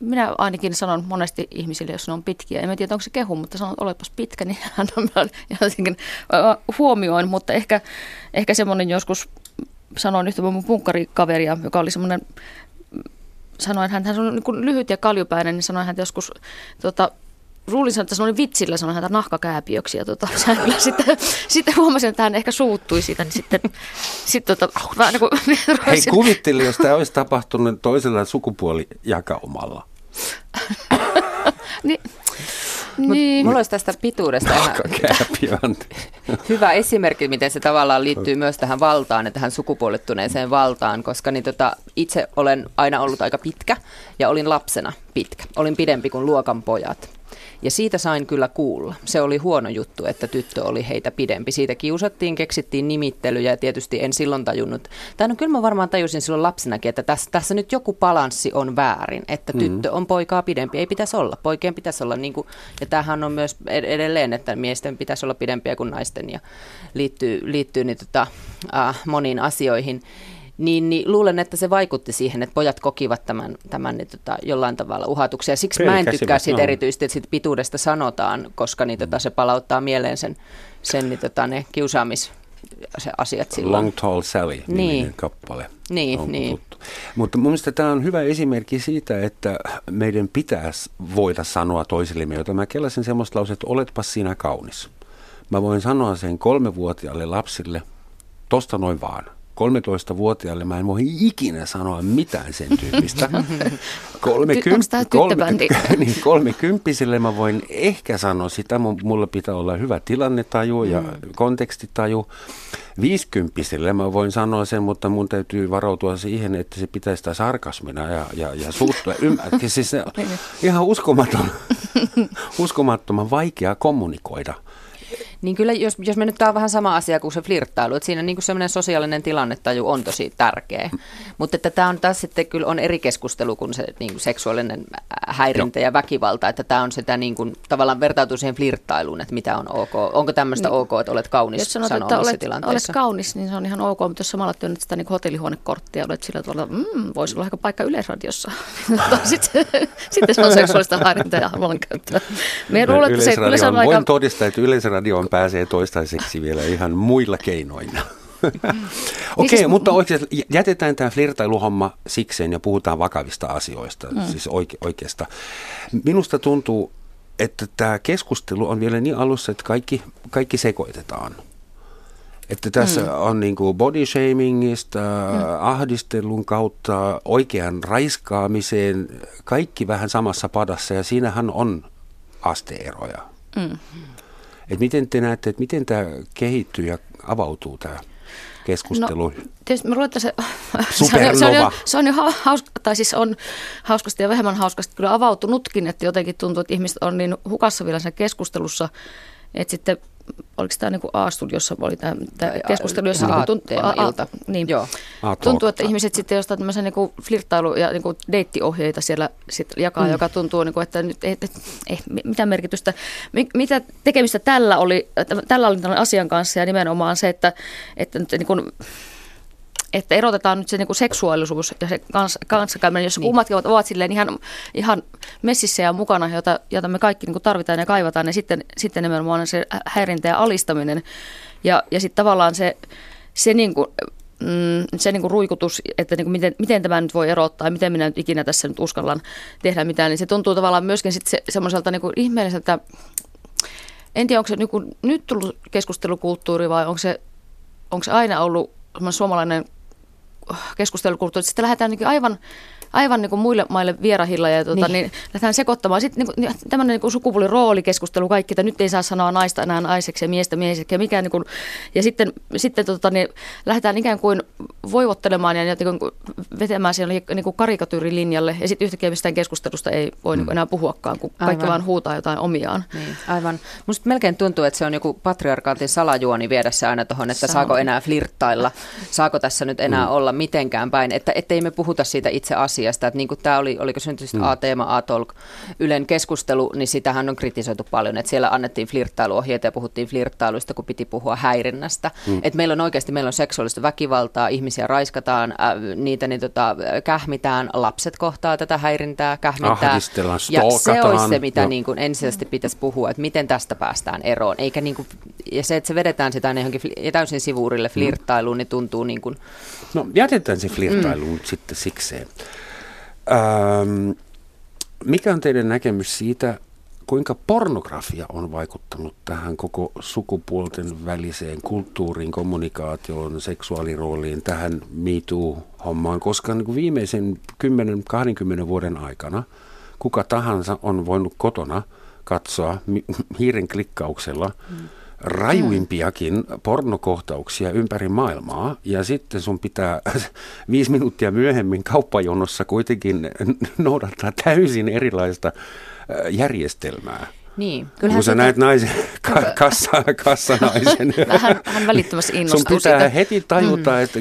minä ainakin sanon monesti ihmisille, jos ne on pitkiä. En tiedä, onko se kehu, mutta sanon, että olepas pitkä, niin hän on jotenkin huomioin. Mutta ehkä, ehkä semmoinen joskus, sanoin yhtä mun punkkarikaveria, joka oli semmoinen, sanoin, hän, hän on niin lyhyt ja kaljupäinen, niin sanoin hän joskus tota, luulin, että se oli vitsillä sanoi häntä nahkakääpiöksi. Ja tota, kyllä sitten, sitten huomasin, että hän ehkä suuttui siitä. Niin sitten, sitten tota, vähän niin kuin, Hei, kuvitteli, jos tämä olisi tapahtunut toisella sukupuolijakaumalla. niin, niin. Mulla olisi tästä pituudesta ihan hyvä esimerkki, miten se tavallaan liittyy myös tähän valtaan ja tähän sukupuolittuneeseen valtaan, koska niin tota, itse olen aina ollut aika pitkä ja olin lapsena pitkä. Olin pidempi kuin luokan pojat. Ja siitä sain kyllä kuulla. Se oli huono juttu, että tyttö oli heitä pidempi. Siitä kiusattiin, keksittiin nimittelyjä ja tietysti en silloin tajunnut. Tai no kyllä mä varmaan tajusin silloin lapsenakin, että tässä, tässä nyt joku balanssi on väärin, että mm-hmm. tyttö on poikaa pidempi. Ei pitäisi olla. Poikien pitäisi olla niin kuin, ja tämähän on myös edelleen, että miesten pitäisi olla pidempiä kuin naisten ja liittyy, liittyy niin tota, äh, moniin asioihin niin, niin luulen, että se vaikutti siihen, että pojat kokivat tämän, tämän niin, tota, jollain tavalla uhatuksia. Ja siksi mä en tykkää siitä no. erityisesti, että siitä pituudesta sanotaan, koska niin, tota, se palauttaa mieleen sen, sen niin, tota, ne kiusaamis se asiat silloin. Long Tall Sally niin. kappale. Niin, on niin. Tuttu. Mutta mun mielestä tämä on hyvä esimerkki siitä, että meidän pitäisi voida sanoa toisillemme, jota mä kelasin semmoista lausetta, että oletpa sinä kaunis. Mä voin sanoa sen kolmevuotiaalle lapsille, tosta noin vaan. 13-vuotiaalle mä en voi ikinä sanoa mitään sen tyyppistä. Niin, kolmekymppiselle mä voin ehkä sanoa sitä, mulla pitää olla hyvä tilannetaju ja mm. kontekstitaju. Viisikymppiselle mä voin sanoa sen, mutta mun täytyy varautua siihen, että se pitäisi sitä sarkasmina ja, ja, ja suuttua. Ymmärrätkö? Siis se niin. ihan uskomaton, uskomattoman vaikea kommunikoida. Niin kyllä, jos, jos me nyt tämä on vähän sama asia kuin se flirttailu, että siinä niin semmoinen sosiaalinen tilannetaju on tosi tärkeä. Mutta että tämä on taas sitten kyllä on eri keskustelu kuin se niin kuin seksuaalinen häirintä Joo. ja väkivalta, että tämä on sitä niin kuin, tavallaan vertautuu siihen flirttailuun, että mitä on ok. Onko tämmöistä niin. ok, että olet kaunis Jos sanot, että olet, olet kaunis, niin se on ihan ok, mutta jos samalla työnnät sitä niin hotellihuonekorttia, olet sillä tavalla, mm, voisi olla aika paikka yleisradiossa. sitten, sitten se on seksuaalista häirintää ja vallankäyttöä. Me luulen, että se kyllä se on aika... Voin todistaa, että yleisradio on pääsee toistaiseksi vielä ihan muilla keinoin. Okei, okay, mutta oikeasti jätetään tämä flirtailuhomma sikseen ja puhutaan vakavista asioista, mm. siis oike, oikeasta. Minusta tuntuu, että tämä keskustelu on vielä niin alussa, että kaikki, kaikki sekoitetaan. Että tässä mm. on niin kuin body shamingista, mm. ahdistelun kautta, oikean raiskaamiseen, kaikki vähän samassa padassa ja siinähän on asteeroja. Mm. Et miten te näette, että miten tämä kehittyy ja avautuu tämä keskustelu? No, tietysti mä luulen, että se, se, on, se, on jo, se on jo hauska, tai siis on hauskasti ja vähemmän hauskasti kyllä avautunutkin, että jotenkin tuntuu, että ihmiset on niin hukassa vielä sen keskustelussa, että sitten oliko tämä niin A-studiossa oli tämä, tämä keskustelu, jossa niin tuntuu, a, a, niin, Joo. tuntuu, että ihmiset sitten jostain tämmöisen niin kuin flirttailu- ja niin kuin deittiohjeita siellä sit jakaa, mm. joka tuntuu, niin kuin, että nyt ei, ei, ei, mitä merkitystä, mitä tekemistä tällä oli, tällä oli asian kanssa ja nimenomaan se, että, että nyt niin kuin, että erotetaan nyt se niin kuin seksuaalisuus ja se kans, kanssakäyminen, jos niin. kummatkin ovat, ovat silleen ihan, ihan messissä ja mukana, jota, jota me kaikki niin kuin tarvitaan ja kaivataan, niin sitten, sitten nimenomaan se häirintä ja alistaminen. Ja, ja sitten tavallaan se, se niin kuin, mm, se niin kuin ruikutus, että niin kuin miten, miten tämä nyt voi erottaa ja miten minä nyt ikinä tässä nyt uskallan tehdä mitään, niin se tuntuu tavallaan myöskin sit se, semmoiselta niin kuin ihmeelliseltä, en tiedä onko se niin kuin nyt tullut keskustelukulttuuri vai onko se, onko se aina ollut suomalainen keskustelukulttuuri, että sitten lähdetään aivan aivan niin kuin muille maille vierahilla ja tuota, niin. niin lähdetään sekoittamaan. Sitten niin kuin, tämmöinen niin kuin sukupuoliroolikeskustelu kaikki, että nyt ei saa sanoa naista enää naiseksi ja miestä mieheksi ja mikä niin kuin, ja sitten, sitten tuota, niin lähdetään ikään kuin voivottelemaan ja niin kuin vetämään siellä niin kuin karikatyyrilinjalle ja sitten yhtäkkiä mistään keskustelusta ei voi mm. niin enää puhuakaan, kun kaikki aivan. vaan huutaa jotain omiaan. Niin, aivan. Musta melkein tuntuu, että se on joku patriarkaatin salajuoni viedä se aina tuohon, että saako enää flirttailla, saako tässä nyt enää mm. olla mitenkään päin, että ettei me puhuta siitä itse asiasta asiasta. Että niin kuin tämä oli, oliko se nyt mm. A-teema, A-talk, Ylen keskustelu, niin sitähän on kritisoitu paljon, että siellä annettiin flirttailuohjeita ja puhuttiin flirttailuista, kun piti puhua häirinnästä. Mm. Että meillä on oikeasti, meillä on seksuaalista väkivaltaa, ihmisiä raiskataan, äh, niitä niin tota, kähmitään, lapset kohtaa tätä häirintää, kähmitään. Ja se olisi se, mitä niin kuin ensisijaisesti pitäisi puhua, että miten tästä päästään eroon. Eikä niin kuin, ja se, että se vedetään sitä johonkin täysin sivuurille flirttailuun, niin tuntuu niin kuin... No jätetään se flirttailu mm. sitten sikseen. Ähm, mikä on teidän näkemys siitä, kuinka pornografia on vaikuttanut tähän koko sukupuolten väliseen kulttuuriin, kommunikaatioon, seksuaalirooliin, tähän MeToo-hommaan, koska niin kuin viimeisen 10-20 vuoden aikana kuka tahansa on voinut kotona katsoa hiiren klikkauksella mm rajuimpiakin pornokohtauksia ympäri maailmaa ja sitten sun pitää viisi minuuttia myöhemmin kauppajonossa kuitenkin noudattaa täysin erilaista järjestelmää. Niin. Kyllähän Kun sä sitä... näet naisen, ka, kassa, kassanaisen. hän, hän välittömästi innostuu Sun pitää siitä. heti tajuta, mm. että...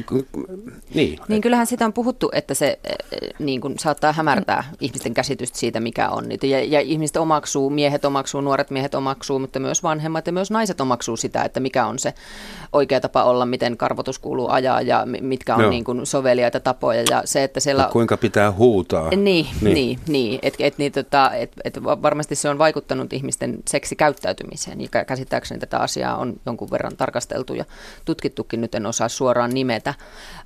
Niin. niin, kyllähän sitä on puhuttu, että se niin kuin, saattaa hämärtää mm. ihmisten käsitystä siitä, mikä on. Ja, ja ihmiset omaksuu, miehet omaksuu, nuoret miehet omaksuu, mutta myös vanhemmat ja myös naiset omaksuu sitä, että mikä on se oikea tapa olla, miten karvotus kuuluu ajaa ja mitkä on no. niin kuin, soveliaita tapoja. Ja se, että siellä... Ja kuinka pitää huutaa. Niin, niin, niin. niin et, et, niin, tota, et, et varmasti se on vaikuttanut ihmisiin ihmisten seksikäyttäytymiseen. Ja käsittääkseni tätä asiaa on jonkun verran tarkasteltu ja tutkittukin, nyt en osaa suoraan nimetä.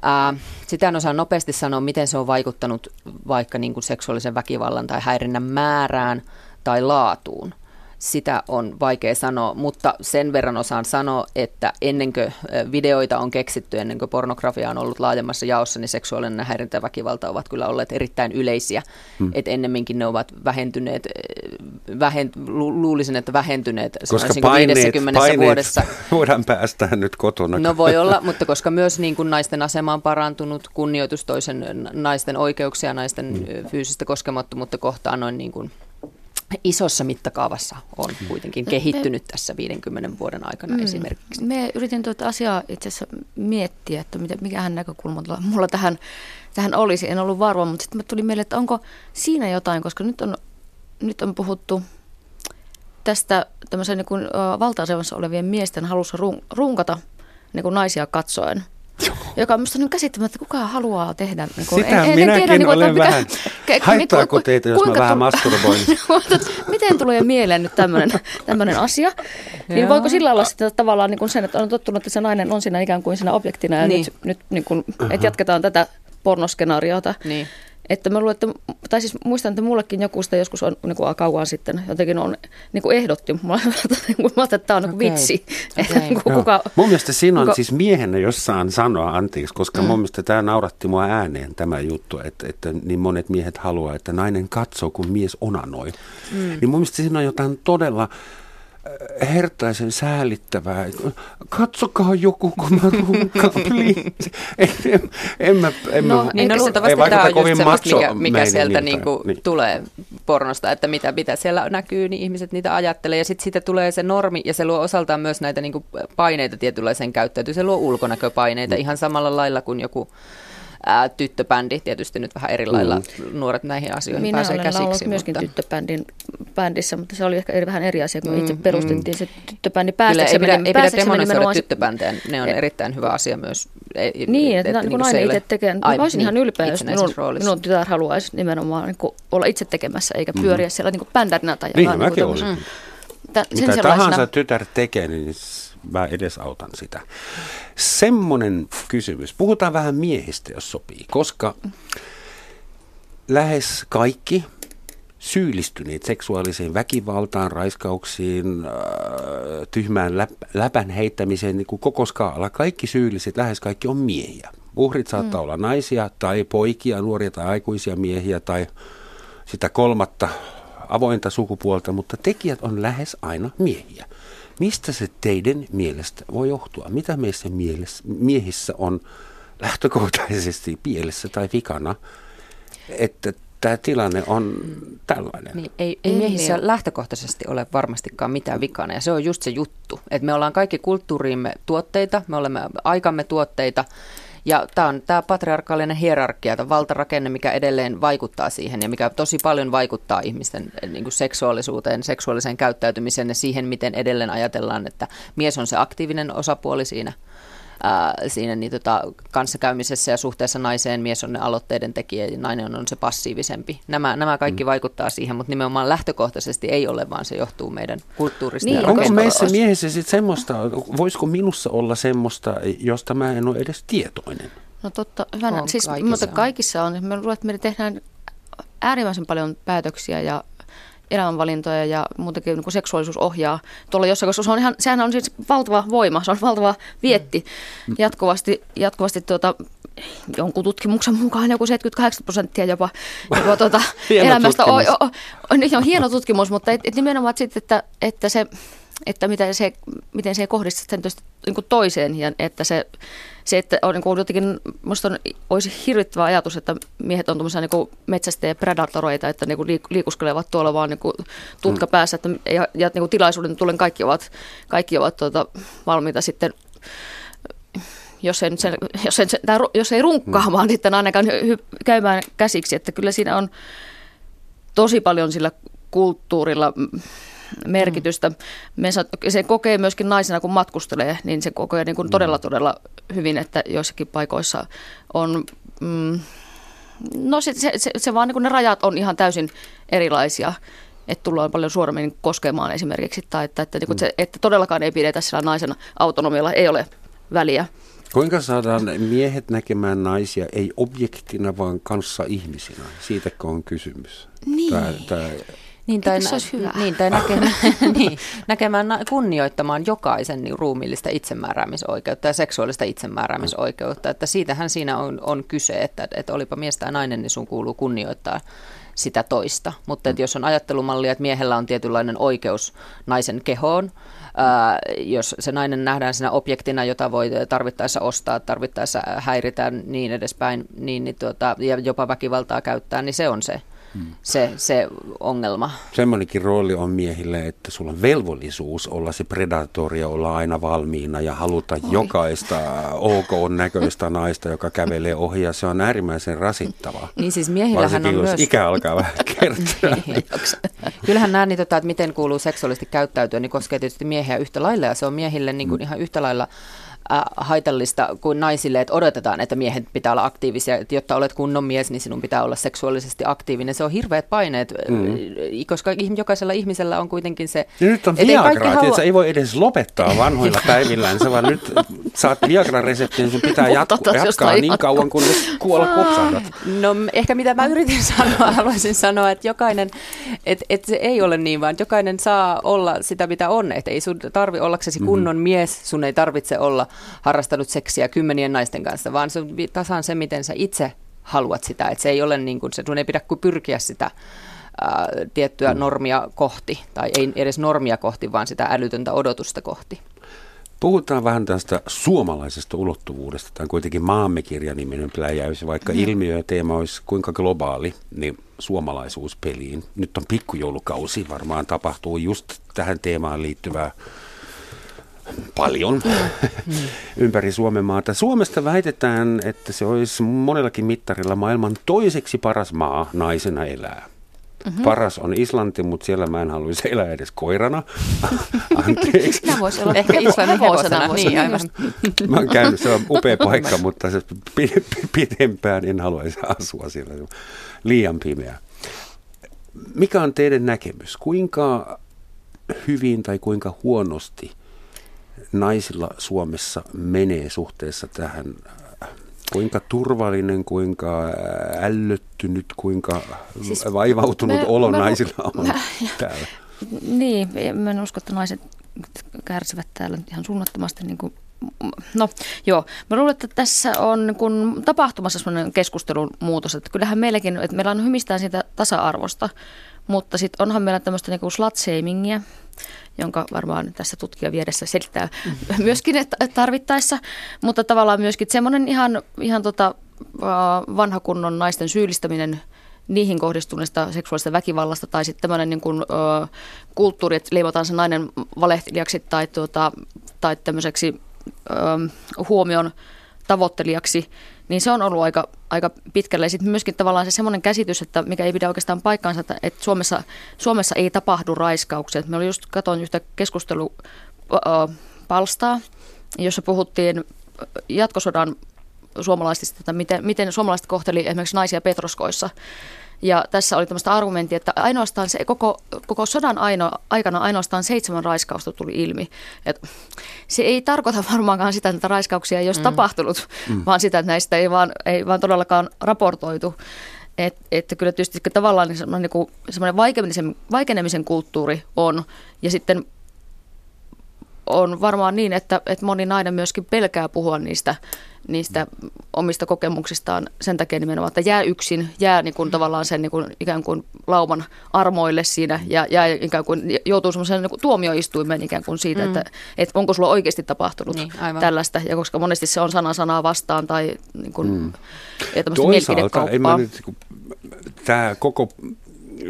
Ää, sitä en osaa nopeasti sanoa, miten se on vaikuttanut vaikka niin kuin seksuaalisen väkivallan tai häirinnän määrään tai laatuun sitä on vaikea sanoa, mutta sen verran osaan sanoa, että ennen kuin videoita on keksitty, ennen kuin pornografia on ollut laajemmassa jaossa, niin seksuaalinen häirintä ja väkivalta ovat kyllä olleet erittäin yleisiä. Hmm. Että ennemminkin ne ovat vähentyneet, vähent, lu, luulisin, että vähentyneet koska paineet, 50 paineet vuodessa. voidaan päästä nyt kotona. No voi olla, mutta koska myös niin kuin naisten asema on parantunut, kunnioitus toisen naisten oikeuksia, naisten hmm. fyysistä koskemattomuutta kohtaan noin niin kuin isossa mittakaavassa on kuitenkin kehittynyt tässä 50 vuoden aikana mm. esimerkiksi. Me yritin tuota asiaa itse asiassa miettiä, että mikähän näkökulma mulla tähän, tähän olisi. En ollut varma, mutta sitten tuli mieleen, että onko siinä jotain, koska nyt on, nyt on puhuttu tästä tämmöisen niin kuin, valta-asemassa olevien miesten halussa runkata niin kuin naisia katsoen – joka on minusta niin käsittämättä, kuka haluaa tehdä. Niin kuin, Sitä en, minäkin tiedä, niin kuin, olen vähän. Mikä, Haittaako niin, teitä, jos mä vähän masturboin? miten tulee mieleen nyt tämmöinen asia? niin voiko sillä olla sitten tavallaan niin kuin sen, että on tottunut, että se nainen on siinä ikään kuin siinä objektina ja niin. nyt, nyt niin kuin, että jatketaan tätä pornoskenaariota. Niin. Että mä luulen, että, tai siis muistan, että mullekin joku sitä joskus on niin kuin kauan sitten jotenkin on niin kuin ehdotti. Mä ajattelin, että tämä on okay. niin vitsi. Okay. niin kuin kuka, mun mielestä siinä on kuka... siis miehenä, jos saan sanoa anteeksi, koska mm. mun mielestä tämä nauratti mua ääneen tämä juttu, että, että niin monet miehet haluaa, että nainen katsoo, kun mies onanoi. Mm. Niin mun mielestä siinä on jotain todella hertaisen säälittävää. Katsokaa joku, kun mä runkaan, en, en, en mä, en no, mä, niin, no luultavasti tämä on just semmoista, mikä, mikä sieltä niinku niin. tulee pornosta, että mitä, mitä siellä näkyy, niin ihmiset niitä ajattelee. Ja sitten siitä tulee se normi, ja se luo osaltaan myös näitä niinku paineita tietynlaisen käyttäytyy. Se luo ulkonäköpaineita mm. ihan samalla lailla kuin joku ää, tyttöbändi, tietysti nyt vähän eri lailla mm. nuoret näihin asioihin Minä pääsee käsiksi. Minä olen myöskin tyttöbändin bändissä, mutta se oli ehkä vähän eri asia, kun mm, itse perustettiin mm. se tyttöbändi. Kyllä, ei pidä, ei pidä demonisoida tyttöbändejä, ne on erittäin hyvä asia myös. Ei, niin, että, että niin kuin nainen itse tekee. Mä olisin niin, ihan ylpeä, jos minun, minun tytär haluaisi nimenomaan niin kuin olla itse tekemässä, eikä mm. pyöriä mm. siellä niin kuin bändärinä tai niin, jotain. Niin, mäkin olisin. Mitä tahansa tytär tekee, niin mä edesautan sitä. Semmoinen kysymys. Puhutaan vähän miehistä, jos sopii, koska lähes kaikki syyllistyneet seksuaaliseen väkivaltaan, raiskauksiin, äh, tyhmään läpän heittämiseen, niin kuin koko skaala. Kaikki syylliset, lähes kaikki on miehiä. Uhrit saattaa mm. olla naisia tai poikia, nuoria tai aikuisia miehiä tai sitä kolmatta avointa sukupuolta, mutta tekijät on lähes aina miehiä. Mistä se teidän mielestä voi johtua? Mitä meissä mielessä, miehissä on lähtökohtaisesti pielessä tai vikana, että tämä tilanne on tällainen. Niin, ei, ei miehissä ei. lähtökohtaisesti ole varmastikaan mitään vikana ja se on just se juttu, että me ollaan kaikki kulttuuriimme tuotteita, me olemme aikamme tuotteita ja tämä on tämä patriarkaalinen hierarkia, tämä valtarakenne, mikä edelleen vaikuttaa siihen ja mikä tosi paljon vaikuttaa ihmisten niin kuin seksuaalisuuteen, seksuaaliseen käyttäytymiseen ja siihen, miten edelleen ajatellaan, että mies on se aktiivinen osapuoli siinä – ää, siinä niin tota, kanssakäymisessä ja suhteessa naiseen mies on ne aloitteiden tekijä ja nainen on se passiivisempi. Nämä, nämä kaikki mm. vaikuttaa siihen, mutta nimenomaan lähtökohtaisesti ei ole, vaan se johtuu meidän kulttuurista. Niin, onko meissä miehessä sitten semmoista, voisiko minussa olla semmoista, josta mä en ole edes tietoinen? No totta, hyvänä. On, siis, kaikissa mutta kaikissa on. Me luulen, että me tehdään äärimmäisen paljon päätöksiä ja elämänvalintoja ja muutenkin niin kuin seksuaalisuus ohjaa tuolla jossain, koska se on ihan, sehän on siis valtava voima, se on valtava vietti jatkuvasti, jatkuvasti tuota, jonkun tutkimuksen mukaan joku 78 prosenttia jopa, jopa tuota, elämästä. On, on, on, on, hieno tutkimus, mutta et, et nimenomaan sitten, että, että se että miten se, miten se ei kohdista sen niin toiseen ja että se, se että on niin kuin jotenkin, musta on, olisi hirvittävä ajatus, että miehet on tuommoisia niin metsästäjä predatoroita, että niin kuin liikuskelevat tuolla vaan niin kuin tutka mm. päässä että, ja, ja niin kuin tilaisuuden tulen kaikki ovat, kaikki ovat tuota, valmiita sitten jos ei, sen, jos ei, tai jos ei runkkaamaan, mm. sitten ainakaan hy, käymään käsiksi, että kyllä siinä on tosi paljon sillä kulttuurilla merkitystä. Me se kokee myöskin naisena, kun matkustelee, niin se kokee niin kuin mm. todella, todella hyvin, että joissakin paikoissa on... Mm, no se, se, se, se vaan niin kuin ne rajat on ihan täysin erilaisia että tullaan paljon suoremmin koskemaan esimerkiksi, tai että, että, niin mm. se, että todellakaan ei pidetä sillä naisen autonomialla, ei ole väliä. Kuinka saadaan miehet näkemään naisia ei objektina, vaan kanssa ihmisinä? Siitäkö on kysymys? Niin. Tämä, tämä niin, tai, se olisi hyvä? Niin, tai näkemään, niin, näkemään, kunnioittamaan jokaisen niin, ruumiillista itsemääräämisoikeutta ja seksuaalista itsemääräämisoikeutta. Että siitähän siinä on, on kyse, että, että olipa mies tai nainen, niin sun kuuluu kunnioittaa sitä toista. Mutta että jos on ajattelumallia, että miehellä on tietynlainen oikeus naisen kehoon, ää, jos se nainen nähdään siinä objektina, jota voi tarvittaessa ostaa, tarvittaessa häiritä niin edespäin, niin, niin tuota, ja jopa väkivaltaa käyttää, niin se on se se, se ongelma. Semmoinenkin rooli on miehille, että sulla on velvollisuus olla se predatori ja olla aina valmiina ja haluta Oi. jokaista ok-näköistä naista, joka kävelee ohi ja se on äärimmäisen rasittavaa. Niin siis miehillähän on myös... ikä alkaa vähän kertaa. Niin. Kyllähän nämä, niin, tota, että miten kuuluu seksuaalisesti käyttäytyä, niin koskee tietysti miehiä yhtä lailla ja se on miehille niin kuin mm. ihan yhtä lailla haitallista kuin naisille, että odotetaan, että miehet pitää olla aktiivisia, että jotta olet kunnon mies, niin sinun pitää olla seksuaalisesti aktiivinen. Se on hirveät paineet, mm. koska jokaisella ihmisellä on kuitenkin se... Ja nyt on Viagra, halua... että ei voi edes lopettaa vanhoilla päivillään, vaan nyt saat Viagra-reseptin, niin sun pitää jatku, jatkaa niin kauan, kun kuolla kopsahdat. No ehkä mitä mä yritin sanoa, haluaisin sanoa, että jokainen, että, että se ei ole niin, vaan jokainen saa olla sitä, mitä on, että ei sun tarvi ollaksesi kunnon mm-hmm. mies, sun ei tarvitse olla harrastanut seksiä kymmenien naisten kanssa, vaan se on tasan se, miten sä itse haluat sitä. Että se ei ole niin kuin, se, sun ei pidä kuin pyrkiä sitä ää, tiettyä mm. normia kohti, tai ei edes normia kohti, vaan sitä älytöntä odotusta kohti. Puhutaan vähän tästä suomalaisesta ulottuvuudesta. Tämä on kuitenkin maamme kirjaniminen pläjäys. Vaikka mm. ilmiö ja teema olisi kuinka globaali, niin suomalaisuus peliin. Nyt on pikkujoulukausi, varmaan tapahtuu just tähän teemaan liittyvää paljon mm. ympäri Suomen maata. Suomesta väitetään, että se olisi monellakin mittarilla maailman toiseksi paras maa naisena elää. Mm-hmm. Paras on Islanti, mutta siellä mä en haluaisi elää edes koirana. Anteeksi. Tämä voisi olla ehkä Islannin hevosena. Niin, aivan. Mä oon käynyt, se on upea paikka, mutta se pidempään en haluaisi asua siellä. Liian pimeä. Mikä on teidän näkemys? Kuinka hyvin tai kuinka huonosti naisilla Suomessa menee suhteessa tähän kuinka turvallinen, kuinka ällöttynyt, kuinka siis vaivautunut me, olo me, naisilla on me, täällä? Niin, mä en usko, että naiset kärsivät täällä ihan suunnattomasti. Niin kuin, no joo, mä luulen, että tässä on niin kun, tapahtumassa sellainen keskustelun muutos, että kyllähän meilläkin, että meillä on hymistään siitä tasa-arvosta, mutta sitten onhan meillä tämmöistä niin slut-shamingia, jonka varmaan tässä tutkija vieressä selittää mm. myöskin että tarvittaessa, mutta tavallaan myöskin semmoinen ihan, ihan tota, vanha kunnon naisten syyllistäminen niihin kohdistuneesta seksuaalista väkivallasta tai sitten tämmöinen niin kuin, ö, kulttuuri, että leivotaan se nainen valehtelijaksi tai, tuota, tai tämmöiseksi ö, huomion tavoittelijaksi, niin se on ollut aika, aika pitkälle. Ja sitten myöskin tavallaan se semmoinen käsitys, että mikä ei pidä oikeastaan paikkaansa, että, että Suomessa, Suomessa ei tapahdu raiskauksia. Me oli just, katoin yhtä keskustelupalstaa, jossa puhuttiin jatkosodan suomalaisista, että miten, miten suomalaiset kohteli esimerkiksi naisia Petroskoissa. Ja tässä oli tämmöistä argumenttia, että ainoastaan se koko, koko sodan aino, aikana ainoastaan seitsemän raiskausta tuli ilmi. Et se ei tarkoita varmaankaan sitä, että raiskauksia ei olisi mm. tapahtunut, mm. vaan sitä, että näistä ei vaan, ei vaan todellakaan raportoitu. Et, että kyllä tietysti tavallaan niin semmoinen, niin semmoinen vaikenemisen, vaikenemisen kulttuuri on. Ja sitten on varmaan niin, että, että moni nainen myöskin pelkää puhua niistä niistä omista kokemuksistaan sen takia nimenomaan, että jää yksin, jää niin kuin tavallaan sen niin kuin ikään kuin lauman armoille siinä ja jää ikään kuin joutuu semmoisen niin tuomioistuimeen ikään kuin siitä, mm. että, että onko sulla oikeasti tapahtunut niin, tällaista. Ja koska monesti se on sana sanaa vastaan tai niin kuin, mm. Toisaalta, en mä nyt, tämä koko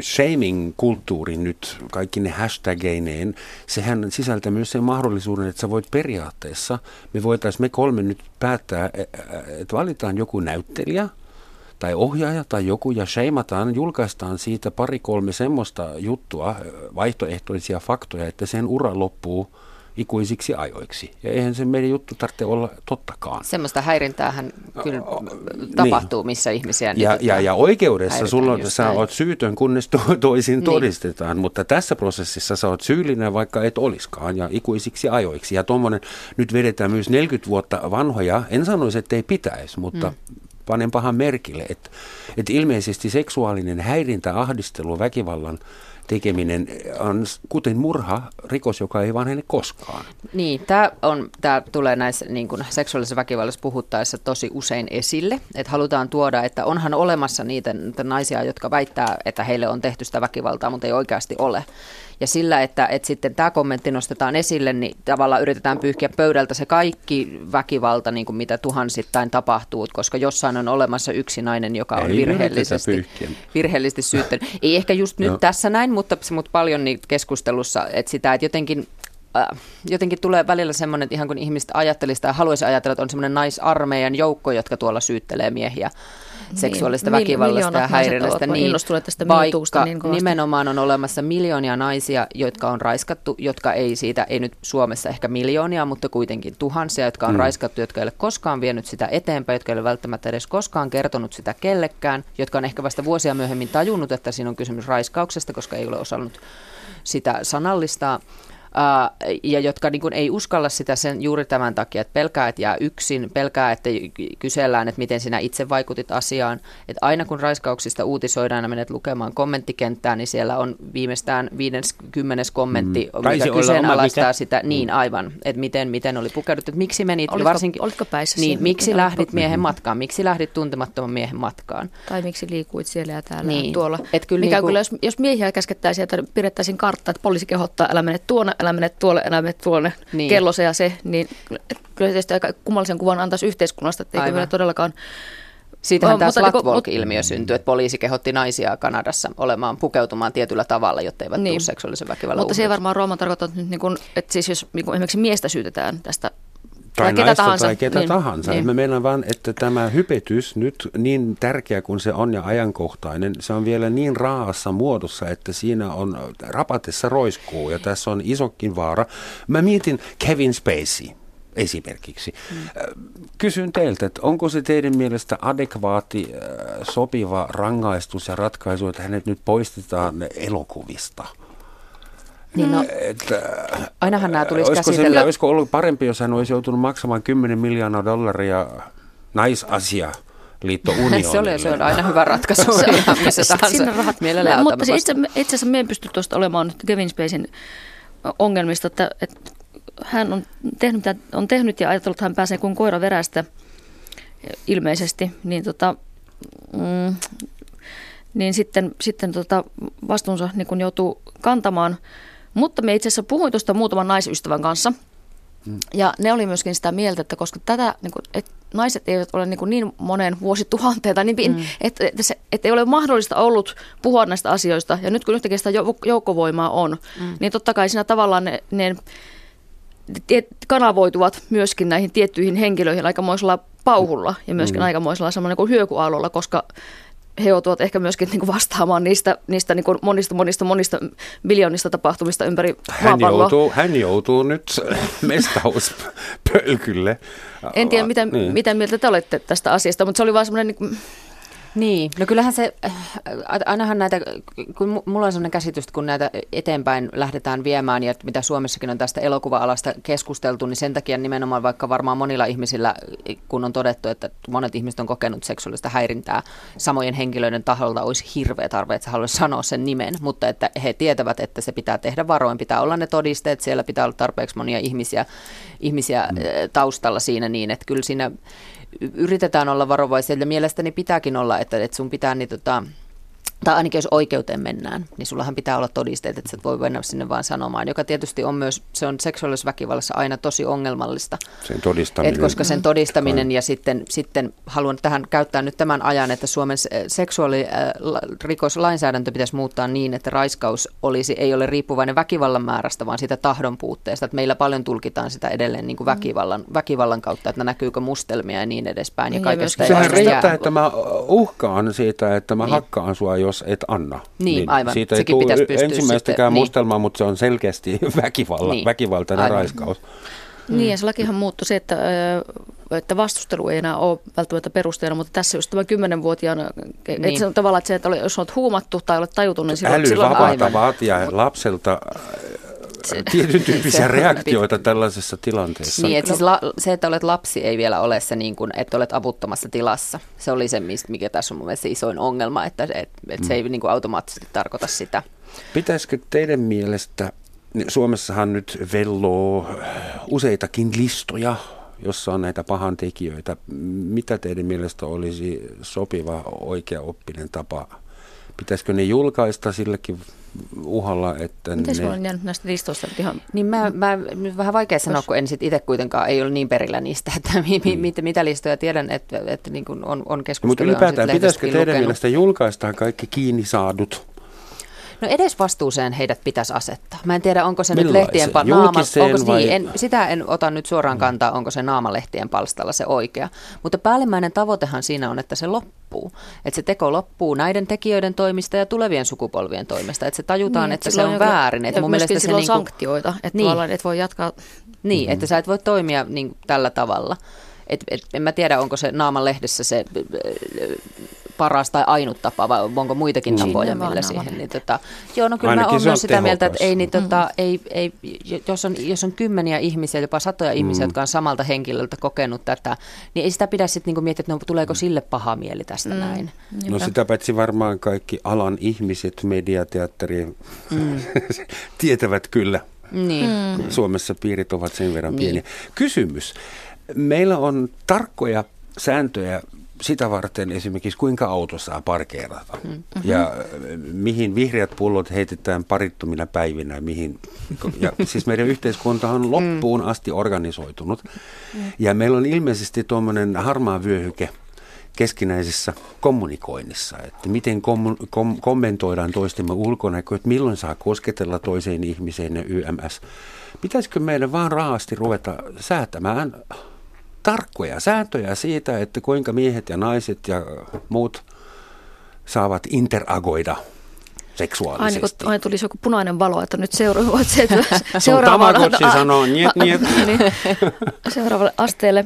shaming-kulttuuri nyt, kaikki ne hashtageineen, sehän sisältää myös sen mahdollisuuden, että sä voit periaatteessa, me voitaisiin me kolme nyt päättää, että valitaan joku näyttelijä, tai ohjaaja tai joku ja sheimataan, julkaistaan siitä pari-kolme semmoista juttua, vaihtoehtoisia faktoja, että sen ura loppuu ikuisiksi ajoiksi. Ja eihän se meidän juttu tarvitse olla tottakaan. Semmoista häirintäähän kyllä niin. tapahtuu, missä ihmisiä ja, ja, ja oikeudessa sulla sä oot syytön, kunnes to, toisin niin. todistetaan, mutta tässä prosessissa sä oot syyllinen, vaikka et oliskaan, ja ikuisiksi ajoiksi. Ja tuommoinen, nyt vedetään myös 40 vuotta vanhoja, en sanoisi, että ei pitäisi, mutta mm panen pahan merkille, että, että ilmeisesti seksuaalinen häirintä, ahdistelu, väkivallan tekeminen on kuten murha, rikos, joka ei vanhene koskaan. Niin, tämä, on, tämä tulee näissä niin kuin seksuaalisessa väkivallassa puhuttaessa tosi usein esille, että halutaan tuoda, että onhan olemassa niitä, niitä naisia, jotka väittää, että heille on tehty sitä väkivaltaa, mutta ei oikeasti ole. Ja sillä, että, että sitten tämä kommentti nostetaan esille, niin tavallaan yritetään pyyhkiä pöydältä se kaikki väkivalta, niin kuin mitä tuhansittain tapahtuu, koska jossain on olemassa yksi nainen, joka on Ei virheellisesti, virheellisesti syyttänyt. Ei ehkä just nyt no. tässä näin, mutta, mutta paljon niin keskustelussa, että sitä, että jotenkin äh, jotenkin tulee välillä semmoinen, että ihan kun ihmiset ajattelisi tai haluaisi ajatella, että on semmoinen naisarmeijan joukko, jotka tuolla syyttelee miehiä seksuaalista niin, väkivallasta ja häirinnästä, niin tästä vaikka niin nimenomaan on olemassa miljoonia naisia, jotka on raiskattu, jotka ei siitä, ei nyt Suomessa ehkä miljoonia, mutta kuitenkin tuhansia, jotka on mm. raiskattu, jotka ei ole koskaan vienyt sitä eteenpäin, jotka ei ole välttämättä edes koskaan kertonut sitä kellekään, jotka on ehkä vasta vuosia myöhemmin tajunnut, että siinä on kysymys raiskauksesta, koska ei ole osannut sitä sanallistaa ja jotka niin kuin ei uskalla sitä sen juuri tämän takia, että pelkää, että jää yksin, pelkää, että kysellään, että miten sinä itse vaikutit asiaan. Että aina kun raiskauksista uutisoidaan ja menet lukemaan kommenttikenttää, niin siellä on viimeistään 50 kommentti, mm. mikä kyseenalaistaa sitä. Mm. Niin, aivan. Että miten, miten oli pukeuduttu, että miksi menit, olitko, varsinkin, olitko päissä niin, miksi lähdit miehen matkaan, miksi lähdit tuntemattoman miehen matkaan. Tai miksi liikuit siellä ja täällä niin. tuolla. Et kyllä Mikä niin kuin... kyllä, jos, jos miehiä käskettäisiin, että pidettäisiin karttaa, että poliisi kehottaa, älä mene tuonne, älä mene tuolle, älä mene tuonne, niin. kello se ja se, niin kyllä tietysti aika kummallisen kuvan antaisi yhteiskunnasta, että meillä todellakaan Siitähän oh, tämä Slutwalk-ilmiö syntyi, että poliisi kehotti naisia Kanadassa olemaan pukeutumaan tietyllä tavalla, jotta eivät niin. tule seksuaalisen väkivallan Mutta se ei varmaan Rooman tarkoita, että, nyt niin kun, että siis jos niin kun esimerkiksi miestä syytetään tästä tai, tai ketä tahansa. Tai ketä niin, tahansa. Niin. Me meinaan vaan, että tämä hypetys nyt niin tärkeä kuin se on ja ajankohtainen, se on vielä niin raassa muodossa, että siinä on rapatessa roiskuu ja tässä on isokin vaara. Mä mietin Kevin Spacey esimerkiksi. Mm. Kysyn teiltä, että onko se teidän mielestä adekvaati, sopiva rangaistus ja ratkaisu, että hänet nyt poistetaan elokuvista? Niin no, että, ainahan nämä tulisi olisiko käsitellä. Sille, olisiko ollut parempi, jos hän olisi joutunut maksamaan 10 miljoonaa dollaria naisasia liitto se, oli, se on aina hyvä ratkaisu. missä tahansa rahat. Mutta itse, itse asiassa me en pysty tuosta olemaan nyt Kevin Spacin ongelmista, että, että hän on tehnyt, on tehnyt ja ajatellut, että hän pääsee kuin koira verästä ilmeisesti, niin, tota, mm, niin sitten, sitten tota vastuunsa niin kun joutuu kantamaan. Mutta me itse asiassa puhuin tuosta muutaman naisystävän kanssa, mm. ja ne oli myöskin sitä mieltä, että koska tätä, niin kun, että naiset eivät ole niin, niin monen vuosituhanteen, tai niin, mm. että, että, se, että ei ole mahdollista ollut puhua näistä asioista, ja nyt kun yhtäkkiä sitä joukkovoimaa on, mm. niin totta kai siinä tavallaan ne, ne kanavoituvat myöskin näihin tiettyihin henkilöihin aikamoisella pauhulla ja myöskin mm. aikamoisella semmoinen kuin hyökyaallolla, koska he joutuvat ehkä myöskin niin kuin vastaamaan niistä, niistä niin kuin monista, monista, monista miljoonista tapahtumista ympäri hän joutuu, hän joutuu nyt mestauspölkylle. En tiedä, mitä, niin. mitä mieltä te olette tästä asiasta, mutta se oli vaan semmoinen... Niin kuin, niin, no kyllähän se, äh, ainahan näitä, kun mulla on sellainen käsitys, että kun näitä eteenpäin lähdetään viemään ja mitä Suomessakin on tästä elokuva-alasta keskusteltu, niin sen takia nimenomaan vaikka varmaan monilla ihmisillä, kun on todettu, että monet ihmiset on kokenut seksuaalista häirintää samojen henkilöiden taholta, olisi hirveä tarve, että haluaisi sanoa sen nimen, mutta että he tietävät, että se pitää tehdä varoin, pitää olla ne todisteet, siellä pitää olla tarpeeksi monia ihmisiä, ihmisiä mm. taustalla siinä niin, että kyllä siinä yritetään olla varovaisia ja mielestäni pitääkin olla, että, että sun pitää niin tota, tai ainakin jos oikeuteen mennään, niin sullahan pitää olla todisteet, että sä et voi mennä sinne vaan sanomaan, joka tietysti on myös, se on seksuaalisessa väkivallassa aina tosi ongelmallista. Sen todistaminen. Et koska sen todistaminen ja sitten, sitten haluan tähän käyttää nyt tämän ajan, että Suomen seksuaalirikoslainsäädäntö pitäisi muuttaa niin, että raiskaus olisi, ei ole riippuvainen väkivallan määrästä, vaan sitä tahdon puutteesta. Että meillä paljon tulkitaan sitä edelleen niin kuin väkivallan, väkivallan kautta, että näkyykö mustelmia ja niin edespäin. Ja, niin, ja Sehän riittää, että mä uhkaan siitä, että mä niin. hakkaan sua jo jos et anna. Niin, niin aivan. Siitä ei tule ensimmäistäkään sitten, mustelmaa, niin. mutta se on selkeästi väkivalta, niin. väkivaltainen aivan. raiskaus. Mm. Niin, ja se lakihan muuttui se, että, että vastustelu ei enää ole välttämättä perusteena, mutta tässä just tämä kymmenenvuotiaana, niin. että se on tavallaan, että, se, että jos olet huumattu tai olet tajutunut, niin silloin, silloin aivan. vaatia lapselta tietyn tyyppisiä reaktioita se, tällaisessa tilanteessa. Niin, että siis la, se, että olet lapsi, ei vielä ole se, niin kuin, että olet avuttomassa tilassa. Se oli se, mikä tässä on mun mielestä isoin ongelma, että, että, että se ei mm. niin kuin automaattisesti tarkoita sitä. Pitäisikö teidän mielestä, niin Suomessahan nyt velloo useitakin listoja, jossa on näitä pahantekijöitä. Mitä teidän mielestä olisi sopiva oikea oppinen tapa? Pitäisikö ne julkaista sillekin uhalla, että Miten ne... on jäänyt näistä listoista ihan... Niin mä, mä nyt vähän vaikea sanoa, kun en sit itse kuitenkaan ei ole niin perillä niistä, että mi, mi, mm. mitä, mitä listoja tiedän, että, että niin kuin on, on keskustelua. Mutta ylipäätään, pitäisikö teidän lukenut. mielestä julkaistaan kaikki kiinni saadut No edes vastuuseen heidät pitäisi asettaa. Mä en tiedä, onko se Millaisen? nyt lehtien pa- naama, onko vai... niin, en, sitä en ota nyt suoraan mm. kantaa, onko se naamalehtien palstalla se oikea. Mutta päällimmäinen tavoitehan siinä on, että se loppuu. Että se teko loppuu näiden tekijöiden toimista ja tulevien sukupolvien toimesta. Että se tajutaan, niin, että se on joku, väärin. Että mun mielestä se niinku, sanktioita, että niin. et voi jatkaa. Niin, mm-hmm. että sä et voi toimia niin, tällä tavalla. Et, et, en mä tiedä, onko se naaman lehdessä se paras tai ainut tapa, vai onko muitakin niin, tapoja, millä siihen. Niin, tota, joo, no kyllä Ainakin mä olen myös sitä mieltä, että ei, niin, tota, mm. ei, ei, jos, on, jos on kymmeniä ihmisiä, jopa satoja ihmisiä, mm. jotka on samalta henkilöltä kokenut tätä, niin ei sitä pidä sitten niin miettiä, että no, tuleeko sille paha mieli tästä mm. näin. No sitä paitsi varmaan kaikki alan ihmiset, mediateatteri, mm. tietävät kyllä. Niin. Suomessa piirit ovat sen verran niin. pieniä. Kysymys. Meillä on tarkkoja sääntöjä sitä varten esimerkiksi kuinka auto saa parkeerata mm-hmm. ja äh, mihin vihreät pullot heitetään parittomina päivinä. Mihin, ja siis meidän yhteiskunta on loppuun asti organisoitunut mm. ja meillä on ilmeisesti tuommoinen harmaa vyöhyke keskinäisessä kommunikoinnissa, että miten kom- kom- kommentoidaan toistemme ulkonäköä, että milloin saa kosketella toiseen ihmiseen ja YMS. Pitäisikö meidän vaan raasti ruveta säätämään tarkkoja sääntöjä siitä, että kuinka miehet ja naiset ja muut saavat interagoida seksuaalisesti. Aina, kun, aina tulisi joku punainen valo, että nyt seura- se, seuraava Tamagotchi sanoo, niet, niet. niin, seuraavalle asteelle.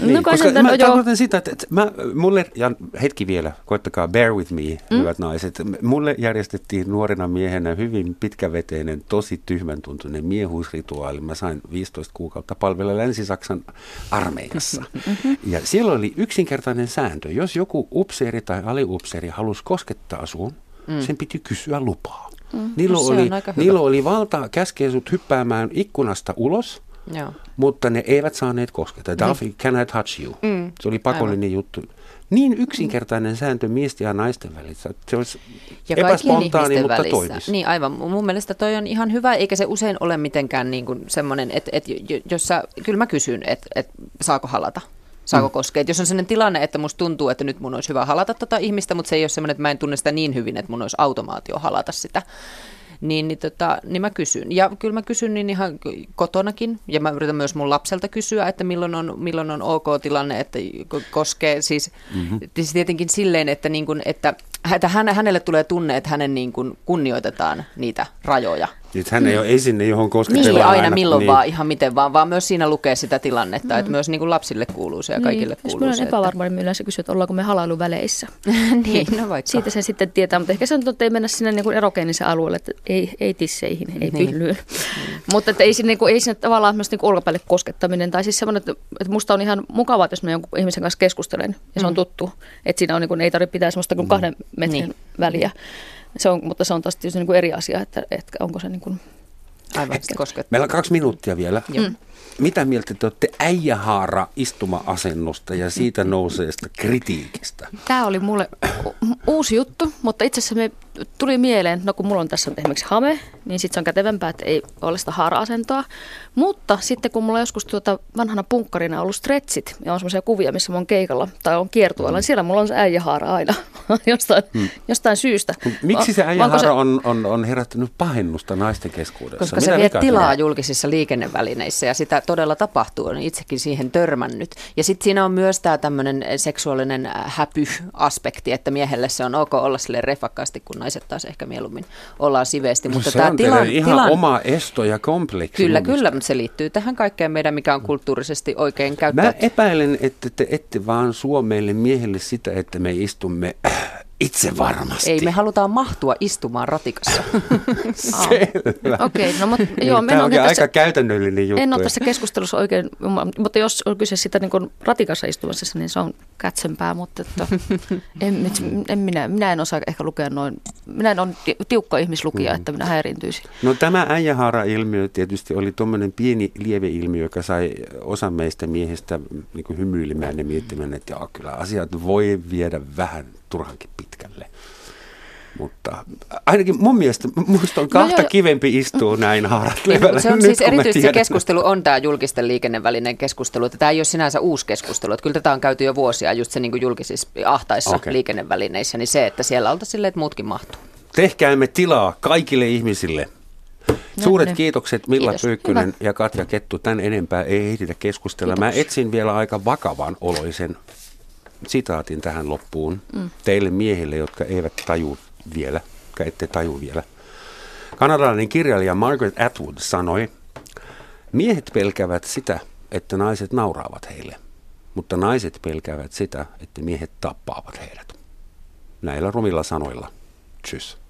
Niin, no, koska mä no, tarkoitan sitä, että, että mä, mulle, ja hetki vielä, koittakaa bear with me, mm? hyvät naiset. Mulle järjestettiin nuorena miehenä hyvin pitkäveteinen, tosi tyhmän tuntuinen miehuusrituaali. Mä sain 15 kuukautta palvella Länsi-Saksan armeijassa. Mm-hmm. Ja siellä oli yksinkertainen sääntö. Jos joku upseeri tai aliupseeri halusi koskettaa sun, mm. sen piti kysyä lupaa. Mm. Niillä, no, oli, niillä oli valta käskeä sut hyppäämään ikkunasta ulos, Joo. mutta ne eivät saaneet kosketa. Duffy, niin. can I touch you? Mm. Se oli pakollinen Aivan. juttu. Niin yksinkertainen sääntö miesten ja naisten välissä. Se olisi ja epäspontaani, mutta välissä. toimisi. Niin aivan. Mun mielestä toi on ihan hyvä, eikä se usein ole mitenkään niin kuin semmoinen, että, että jos sä, kyllä mä kysyn, että, että saako halata. Saako mm. koskea? Et jos on sellainen tilanne, että musta tuntuu, että nyt mun olisi hyvä halata tota ihmistä, mutta se ei ole sellainen, että mä en tunne sitä niin hyvin, että mun olisi automaatio halata sitä, niin, niin, tota, niin mä kysyn. Ja kyllä mä kysyn niin ihan kotonakin, ja mä yritän myös mun lapselta kysyä, että milloin on, milloin on ok tilanne, että koskee siis, mm-hmm. siis tietenkin silleen, että, niin kun, että hänelle tulee tunne, että hänen niin kun kunnioitetaan niitä rajoja. Nyt hän ei ole esine, johon kosketellaan Niin, aina, aina milloin niin. vaan, ihan miten vaan, vaan myös siinä lukee sitä tilannetta, mm. että myös niin kuin lapsille kuuluu se ja niin. kaikille kuuluu se. Jos on epävarma, niin yleensä kysyy, että ollaanko me halailuväleissä. niin, no vaikka. Siitä sen sitten tietää, mutta ehkä se on, että ei mennä sinne niin kuin erogeenisen alueelle, että ei, ei tisseihin, ei niin. pyllyyn. Mm. mutta että ei, sinne, niin kuin, ei sinne tavallaan myös niin kuin ulkopäille koskettaminen, tai siis semmoinen, että, että musta on ihan mukavaa, että jos mä jonkun ihmisen kanssa keskustelen, ja se on mm. tuttu, että siinä on, niin kuin, ei tarvitse pitää semmoista kuin kahden metrin niin. väliä. Se on, mutta se on taas tietysti niin kuin eri asia, että, että onko se niin kuin Aivan, Meillä on kaksi minuuttia vielä. Mm. Mitä mieltä te olette äijähaara istuma-asennosta ja siitä nouseesta kritiikistä? Tämä oli mulle uusi juttu, mutta itse asiassa me tuli mieleen, no kun mulla on tässä esimerkiksi hame, niin sitten se on kätevämpää, että ei ole sitä haara-asentoa. Mutta sitten kun mulla on joskus tuota vanhana punkkarina ollut stretchit ja on semmoisia kuvia, missä mä oon keikalla tai on kiertueella, mm. niin siellä mulla on se äijähaara aina jostain, mm. jostain syystä. Miksi se äijähaara se... On, on, on herättänyt pahennusta naisten keskuudessa? Koska Mitä se vie tilaa tulee? julkisissa liikennevälineissä ja sitä todella tapahtuu. Olen itsekin siihen törmännyt. Ja sitten siinä on myös tämä tämmöinen seksuaalinen häpy-aspekti, että miehelle se on ok olla sille refakkaasti, kun naiset taas ehkä mieluummin ollaan siveesti. Mutta se tämä on tilan, ihan tilan... oma esto ja kompleksi. Kyllä, kyllä, mutta se liittyy tähän kaikkeen meidän, mikä on kulttuurisesti oikein käyttää. Mä epäilen, että te ette vaan Suomeille miehille sitä, että me istumme itse varmasti. Ei, me halutaan mahtua istumaan ratikassa. Selvä. Okei, okay, no mutta joo, Tämä on tässä, aika käytännöllinen juttu. En ole tässä keskustelussa oikein, mutta jos on kyse sitä niin kuin ratikassa istumisessa, niin se on kätsempää, mutta että, en, en minä, minä en osaa ehkä lukea noin, minä en ole tiukka ihmislukija, mm. että minä häirintyisin. No tämä äijähaara-ilmiö tietysti oli tuommoinen pieni lieveilmiö, joka sai osa meistä miehistä niin hymyilemään ja miettimään, että joo, kyllä asiat voi viedä vähän turhankin pitkälle. Mutta ainakin mun mielestä musta on no kahta no kivempi istua näin haarat levällä. Se on nyt, siis erityisesti se keskustelu on tämä julkisten liikennevälinen keskustelu. Että tämä ei ole sinänsä uusi keskustelu. Että kyllä tätä on käyty jo vuosia just se niin kuin julkisissa ahtaissa okay. liikennevälineissä. Niin se, että siellä oltaisiin silleen, että muutkin mahtuu. Tehkäämme tilaa kaikille ihmisille. Suuret no, kiitokset Milla Kiitos. Pyykkönen Hyvä. ja Katja Kettu. Tän enempää ei ehditä keskustella. Kiitos. Mä etsin vielä aika vakavan oloisen sitaatin tähän loppuun mm. teille miehille, jotka eivät taju vielä, ette taju vielä. Kanadalainen kirjailija Margaret Atwood sanoi, miehet pelkävät sitä, että naiset nauraavat heille, mutta naiset pelkäävät sitä, että miehet tappaavat heidät. Näillä rumilla sanoilla. Tschüss.